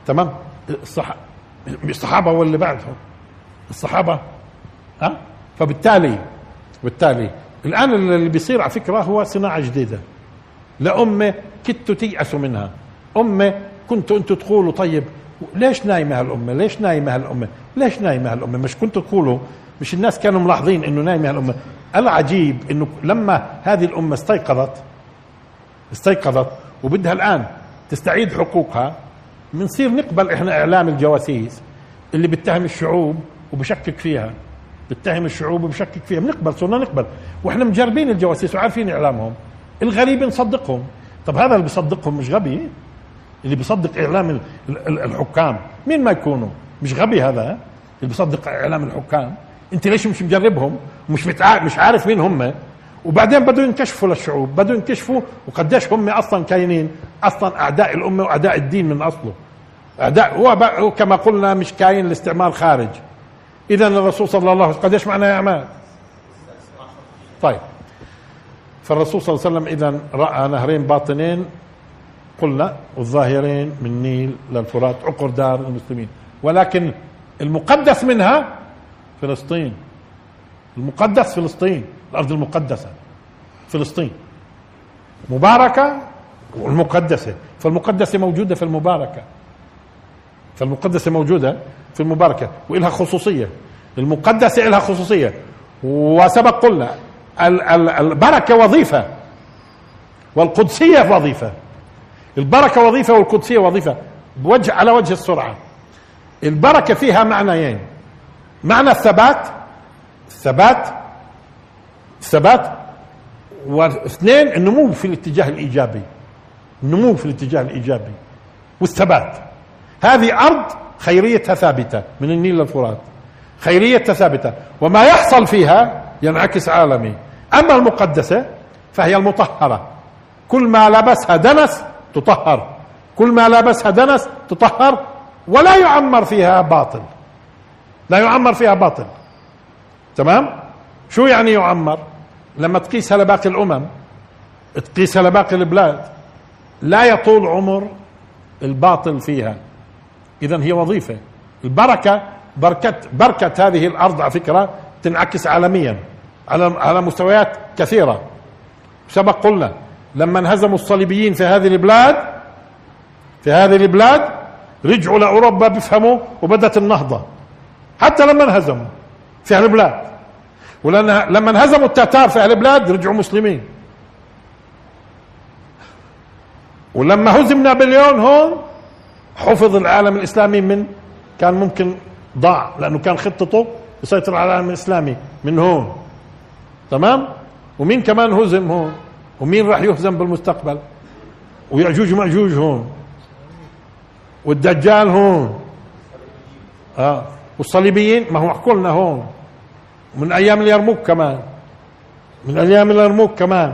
S1: تمام؟ الصح... الصحابة واللي بعدهم الصحابة. ها؟ فبالتالي بالتالي الآن اللي بيصير على فكرة هو صناعة جديدة. لأمة كنتوا تيأسوا منها. أمة كنتوا أنتوا تقولوا طيب ليش نايمة هالأمة ليش نايمة هالأمة ليش نايمة هالأمة مش كنتوا تقولوا؟ مش الناس كانوا ملاحظين إنه نايمة هالأمة العجيب إنه لما هذه الأمة استيقظت استيقظت وبدها الآن تستعيد حقوقها بنصير نقبل إحنا إعلام الجواسيس اللي بيتهم الشعوب وبشكك فيها. بيتهم الشعوب وبشكك فيها بنقبل صرنا نقبل. وإحنا مجربين الجواسيس وعارفين إعلامهم. الغريب نصدقهم. طب هذا اللي بيصدقهم مش غبي؟ اللي بيصدق إعلام الحكام. مين ما يكونوا؟ مش غبي هذا اللي بيصدق إعلام الحكام. أنت ليش مش مجربهم؟ مش مش عارف مين هم. وبعدين بدوا ينكشفوا للشعوب بدوا ينكشفوا. وقديش هم أصلا كاينين. أصلا أعداء الأمة وأعداء الدين من أصله. أعداء هو كما قلنا مش كاين الاستعمار خارج. اذا الرسول صلى الله عليه وسلم قديش معنا يا اعمال طيب. فالرسول صلى الله عليه وسلم اذا رأى نهرين باطنين قلنا الظاهرين من نيل للفرات عقر دار المسلمين ولكن المقدس منها فلسطين. المقدس فلسطين الأرض المقدسة فلسطين. مباركة والمقدسة. فالمقدسة موجودة في المباركة. فالمقدسة موجودة في المباركة وإلها خصوصية. المقدسة لها خصوصية. وسبق قلنا البركة وظيفة والقدسية وظيفة. البركة وظيفة والقدسية وظيفة بوجه على وجه السرعة. البركة فيها معنيين. معنى الثبات الثبات الثبات واثنين النمو في الاتجاه الإيجابي. النمو في الاتجاه الإيجابي. والثبات. هذه أرض خيريتها ثابتة من النيل للفرات خيريتها ثابتة. وما يحصل فيها ينعكس عالمي. أما المقدسة فهي المطهرة. كل ما لبسها دنس تطهر. كل ما لبسها دنس تطهر. ولا يعمر فيها باطل. لا يعمر فيها باطل. تمام؟ شو يعني يعمر؟ لما تقيسها لباقي الأمم تقيسها لباقي البلاد لا يطول عمر الباطل فيها. اذا هي وظيفة. البركة بركة بركة هذه الأرض على فكرة تنعكس عالميا على على مستويات كثيرة. سبق قلنا لما انهزموا الصليبيين في هذه البلاد في هذه البلاد رجعوا لاوروبا بيفهموا وبدات النهضة. حتى لما انهزموا في هذه البلاد. ولما لما انهزموا التتار في هذه البلاد رجعوا مسلمين. ولما هزم نابليون هون حفظ العالم الإسلامي من كان ممكن ضاع لأنه كان خطته يسيطر على العالم الإسلامي من هون. تمام؟ ومين كمان هزم هون؟ ومين راح يهزم بالمستقبل؟ ويعجوج ومعجوج هون. والدجال هون. آه. والصليبيين ما هو حكوا لنا هون. من أيام اليرموك كمان. من أيام اليرموك كمان.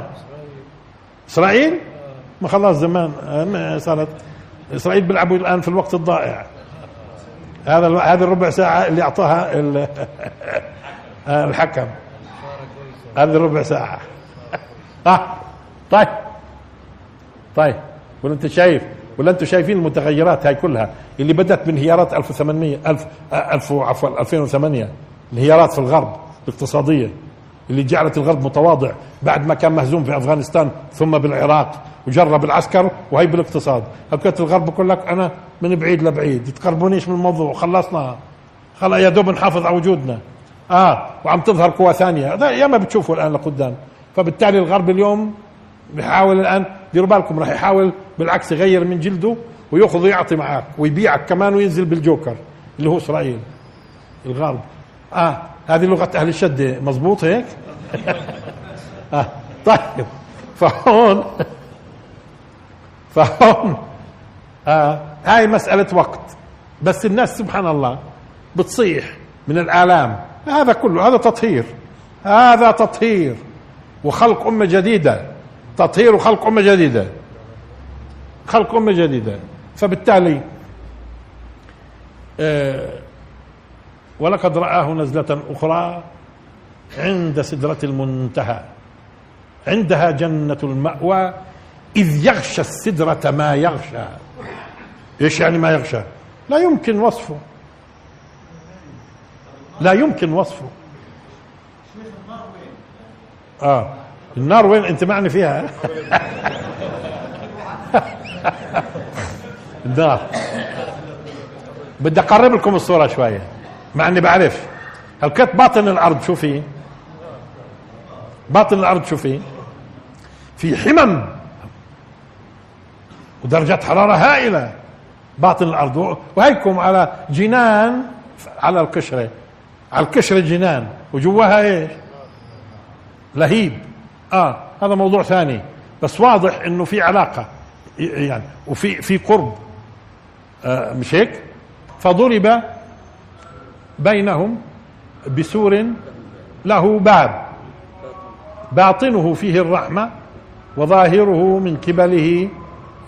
S1: إسرائيل؟ ما خلاص زمان آه، صارت. اسرائيل بيلعبوا الآن في الوقت الضائع. هذا هذه الربع ساعة اللي أعطاها (laughs) آه، الحكم. هذه الربع ساعة. (laughs) آه طيب. طيب. ولا أنت شايف؟ ولا أنتم شايفين المتغيرات هاي كلها؟ اللي بدأت بانهيارات 1800 1000 1000 عفوا 2008 انهيارات في الغرب الاقتصادية. اللي جعلت الغرب متواضع بعد ما كان مهزوم في أفغانستان ثم بالعراق وجرب العسكر وهي بالاقتصاد. هبكت الغرب بقول لك أنا من بعيد لبعيد. تقربونيش من الموضوع خلصنا. خلا يا دوب نحافظ على وجودنا. آه وعم تظهر قوى ثانية. هذا يا ما بتشوفوا الآن لقدام. فبالتالي الغرب اليوم بيحاول الآن ديروا بالكم راح يحاول بالعكس يغير من جلده ويأخذ ويعطي معك ويبيعك كمان وينزل بالجوكر اللي هو إسرائيل. الغرب. آه هذه لغة أهل الشده مزبوط هيك؟ (laughs) آه. طيب. فهون فهون آه. هاي مسألة وقت. بس الناس سبحان الله بتصيح من الآلام. هذا كله هذا تطهير. هذا تطهير. وخلق أمة جديدة. تطهير وخلق أمة جديدة. خلق أمة جديدة. فبالتالي آه ولقد رآه نزلة أخرى عند سدرة المنتهى. عندها جنة المأوى إذ يغشى السدرة ما يغشى. إيش يعني ما يغشى؟ لا يمكن وصفه. لا يمكن وصفه. آه النار وين؟ أنت معني فيها؟ (laughs) النار. بدي أقرب لكم الصورة شوية. مع إني بعرف. هلكت باطن الأرض شو في باطن الأرض شو في في حمم. ودرجات حرارة هائلة. باطن الأرض. وهيكم على جنان على القشرة. على القشرة جنان. وجواها إيش؟ لهيب. آه هذا موضوع ثاني. بس واضح إنه في علاقة. يعني وفي في قرب. آه مش هيك؟ فضرب بينهم بسور له باب. باطنه فيه الرحمة وظاهره من قبله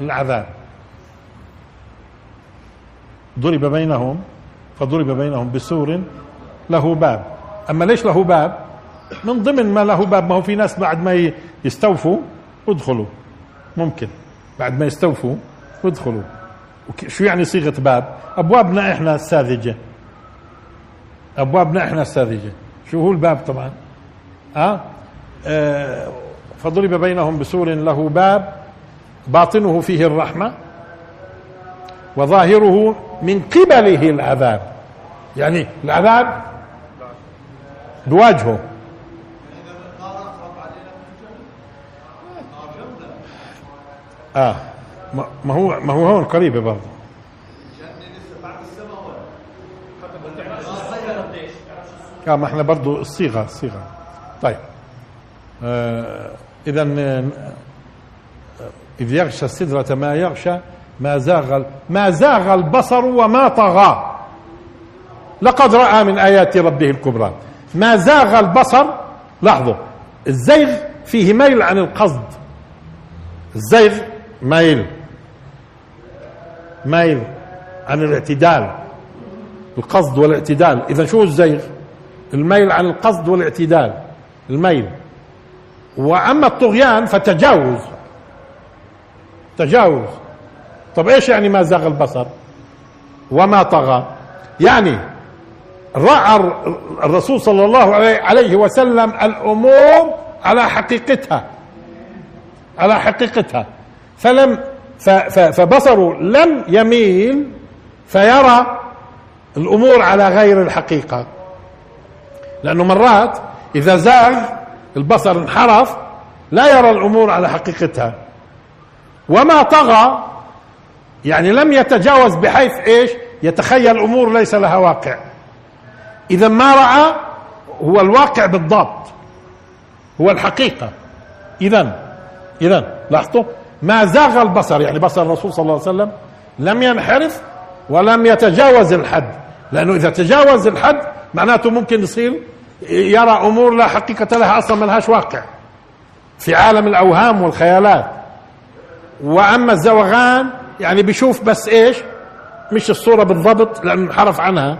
S1: العذاب. ضرب بينهم فضرب بينهم بسور له باب. أما ليش له باب؟ من ضمن ما له باب ما هو في ناس بعد ما يستوفوا ادخلوا. ممكن. بعد ما يستوفوا ادخلوا. شو يعني صيغة باب؟ أبوابنا إحنا الساذجة. ابوابنا إحنا الساذجه شو هو الباب طبعا؟ ها؟ آه فضرب بينهم بسور له باب باطنه فيه الرحمة وظاهره من قبله العذاب. يعني العذاب بواجهه. آه ما هو ما هو هون قريبة برضه. آه ما إحنا برضه الصيغه الصيغه طيب. آه اذا آه، إذ يغشى السدرة ما يغشى ما زاغ ما زاغ البصر وما طغى. لقد رأى من آيات ربه الكبرى. ما زاغ البصر لاحظوا الزيغ فيه ميل عن القصد. الزيغ ميل ميل عن الاعتدال. القصد والاعتدال. اذا شو الزيغ؟ الميل عن القصد والاعتدال. الميل. وأما الطغيان فتجاوز. تجاوز. طب إيش يعني ما زاغ البصر؟ وما طغى. يعني رأى الرسول صلى الله عليه وسلم الأمور على حقيقتها. على حقيقتها. فلم فبصره لم يميل فيرى الأمور على غير الحقيقة. لأنه مرات إذا زاغ البصر انحرف لا يرى الأمور على حقيقتها. وما طغى يعني لم يتجاوز بحيث إيش؟ يتخيل أمور ليس لها واقع. إذا ما رأى هو الواقع بالضبط. هو الحقيقة. اذا اذا لاحظتوا؟ ما زاغ البصر يعني بصر الرسول صلى الله عليه وسلم لم ينحرف ولم يتجاوز الحد. لأنه إذا تجاوز الحد معناته ممكن يصير يرى أمور لا حقيقة لها أصلا ما لهاش واقع. في عالم الأوهام والخيالات. وأما الزوغان يعني بيشوف بس إيش؟ مش الصورة بالضبط لأنه انحرف عنها.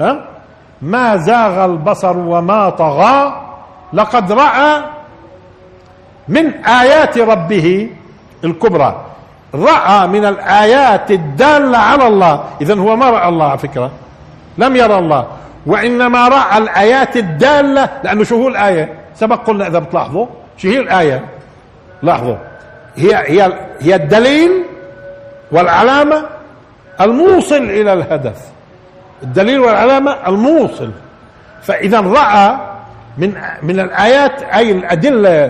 S1: ها؟ ما زاغ البصر وما طغى لقد رأى من آيات ربه الكبرى. رأى من الآيات الدالة على الله. اذا هو ما رأى الله على فكرة. لم يرى الله. وإنما رأى الآيات الدالة لأنه شو هو الآية؟ سبق قلنا إذا بتلاحظوا. شو هي الآية؟ لاحظوا. هي هي هي الدليل والعلامة الموصل إلى الهدف. الدليل والعلامة الموصل. فإذا رأى من من الآيات أي الأدلة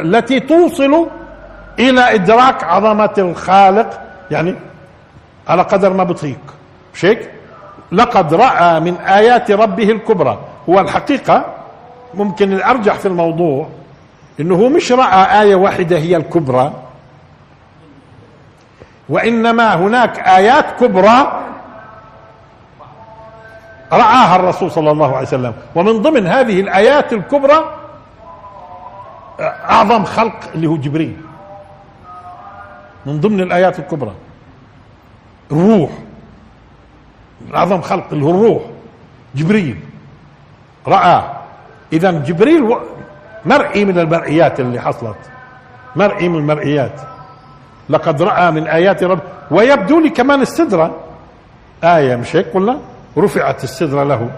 S1: التي توصل إلى إدراك عظمة الخالق يعني على قدر ما بطيق مش هيك؟ لقد رأى من آيات ربه الكبرى. هو الحقيقة ممكن الأرجح في الموضوع إنه هو مش رأى آية واحدة هي الكبرى وإنما هناك آيات كبرى رآها الرسول صلى الله عليه وسلم. ومن ضمن هذه الآيات الكبرى أعظم خلق اللي هو جبريل. من ضمن الآيات الكبرى الروح أعظم خلق اللي هو الروح. جبريل. رأى. إذا جبريل مرئي من المرئيات اللي حصلت. مرئي من المرئيات. لقد رأى من آيات رب ويبدو لي كمان السدرة. آية مش هيك قلنا رفعت السدرة له.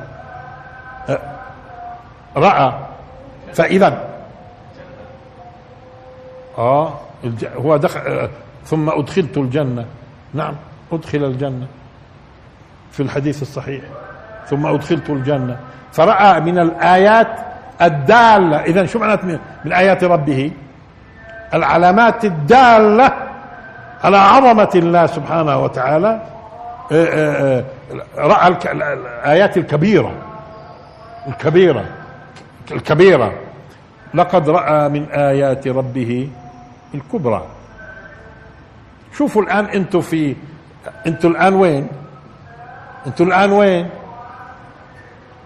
S1: رأى. فإذا آه. هو دخل ثم أدخلت الجنة. نعم. أدخل الجنة. في الحديث الصحيح. ثم أدخلت الجنة. فرأى من الآيات الدالة. إذا شو معنات من آيات ربه؟ العلامات الدالة على عظمة الله سبحانه وتعالى. آه، آه، آه، رأى الآيات الكبيرة. الكبيرة. الكبيرة. لقد رأى من آيات ربه الكبرى. شوفوا الآن أنتم في أنتم الآن وين؟ أنتم الآن وين؟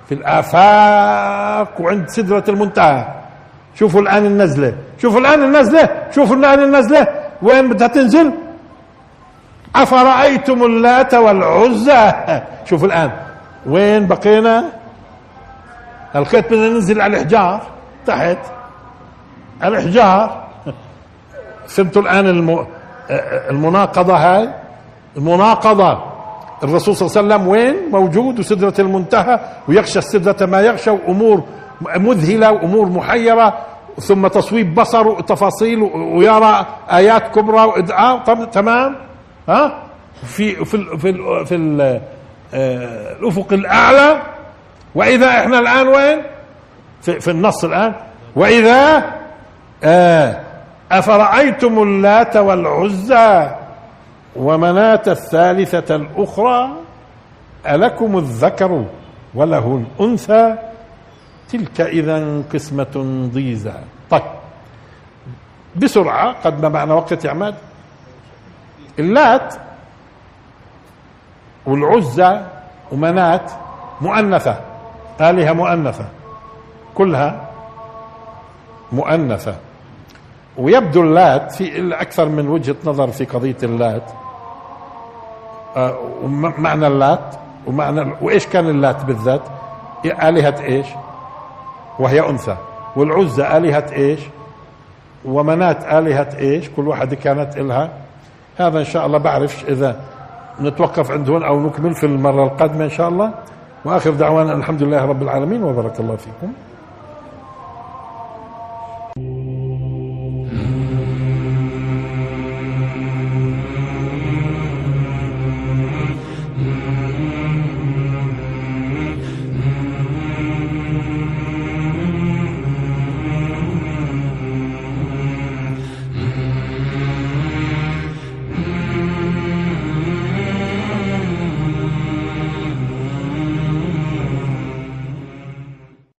S1: في الآفاق وعند سدرة المنتهى. شوفوا الآن النزلة. شوفوا الآن النزلة. شوفوا الآن النزلة. وين بدها تنزل؟ أفرأيتم اللات والعزى؟ (laughs) شوفوا الآن. وين بقينا؟ الخيط بدنا ننزل على الحجار تحت. على الحجار (laughs) فهمتوا الآن المناقضة هاي؟ المناقضة. الرسول صلى الله عليه وسلم وين؟ موجود وسدرة المنتهى ويخشى السدرة ما يخشى وأمور مذهلة وأمور محيرة ثم تصويب بصر وتفاصيل ويرى آيات كبرى وإدعاء تمام؟ ها؟ في في في في آه، الأفق الأعلى. وإذا إحنا الآن وين؟ في, في النص الآن. وإذا آه أفرأيتم اللات والعزى؟ ومناة الثالثة الأخرى ألكم الذكر وله الأنثى؟ تلك إذا قسمة ضيزى. طيب بسرعة قد ما معنا وقت يا عماد. اللات والعزى ومنات مؤنثة. آلهة مؤنثة. كلها مؤنثة. ويبدو اللات في أكثر من وجهة نظر في قضية اللات. آه ومعنى اللات ومعنى وإيش كان اللات بالذات؟ آلهة إيش؟ وهي أنثى. والعزى آلهة إيش؟ ومنات آلهة إيش؟ كل واحدة كانت إلها. هذا إن شاء الله بعرفش إذا نتوقف عند هون أو نكمل في المرة القادمة إن شاء الله. وآخر دعوانا الحمد لله رب العالمين وبارك الله فيكم.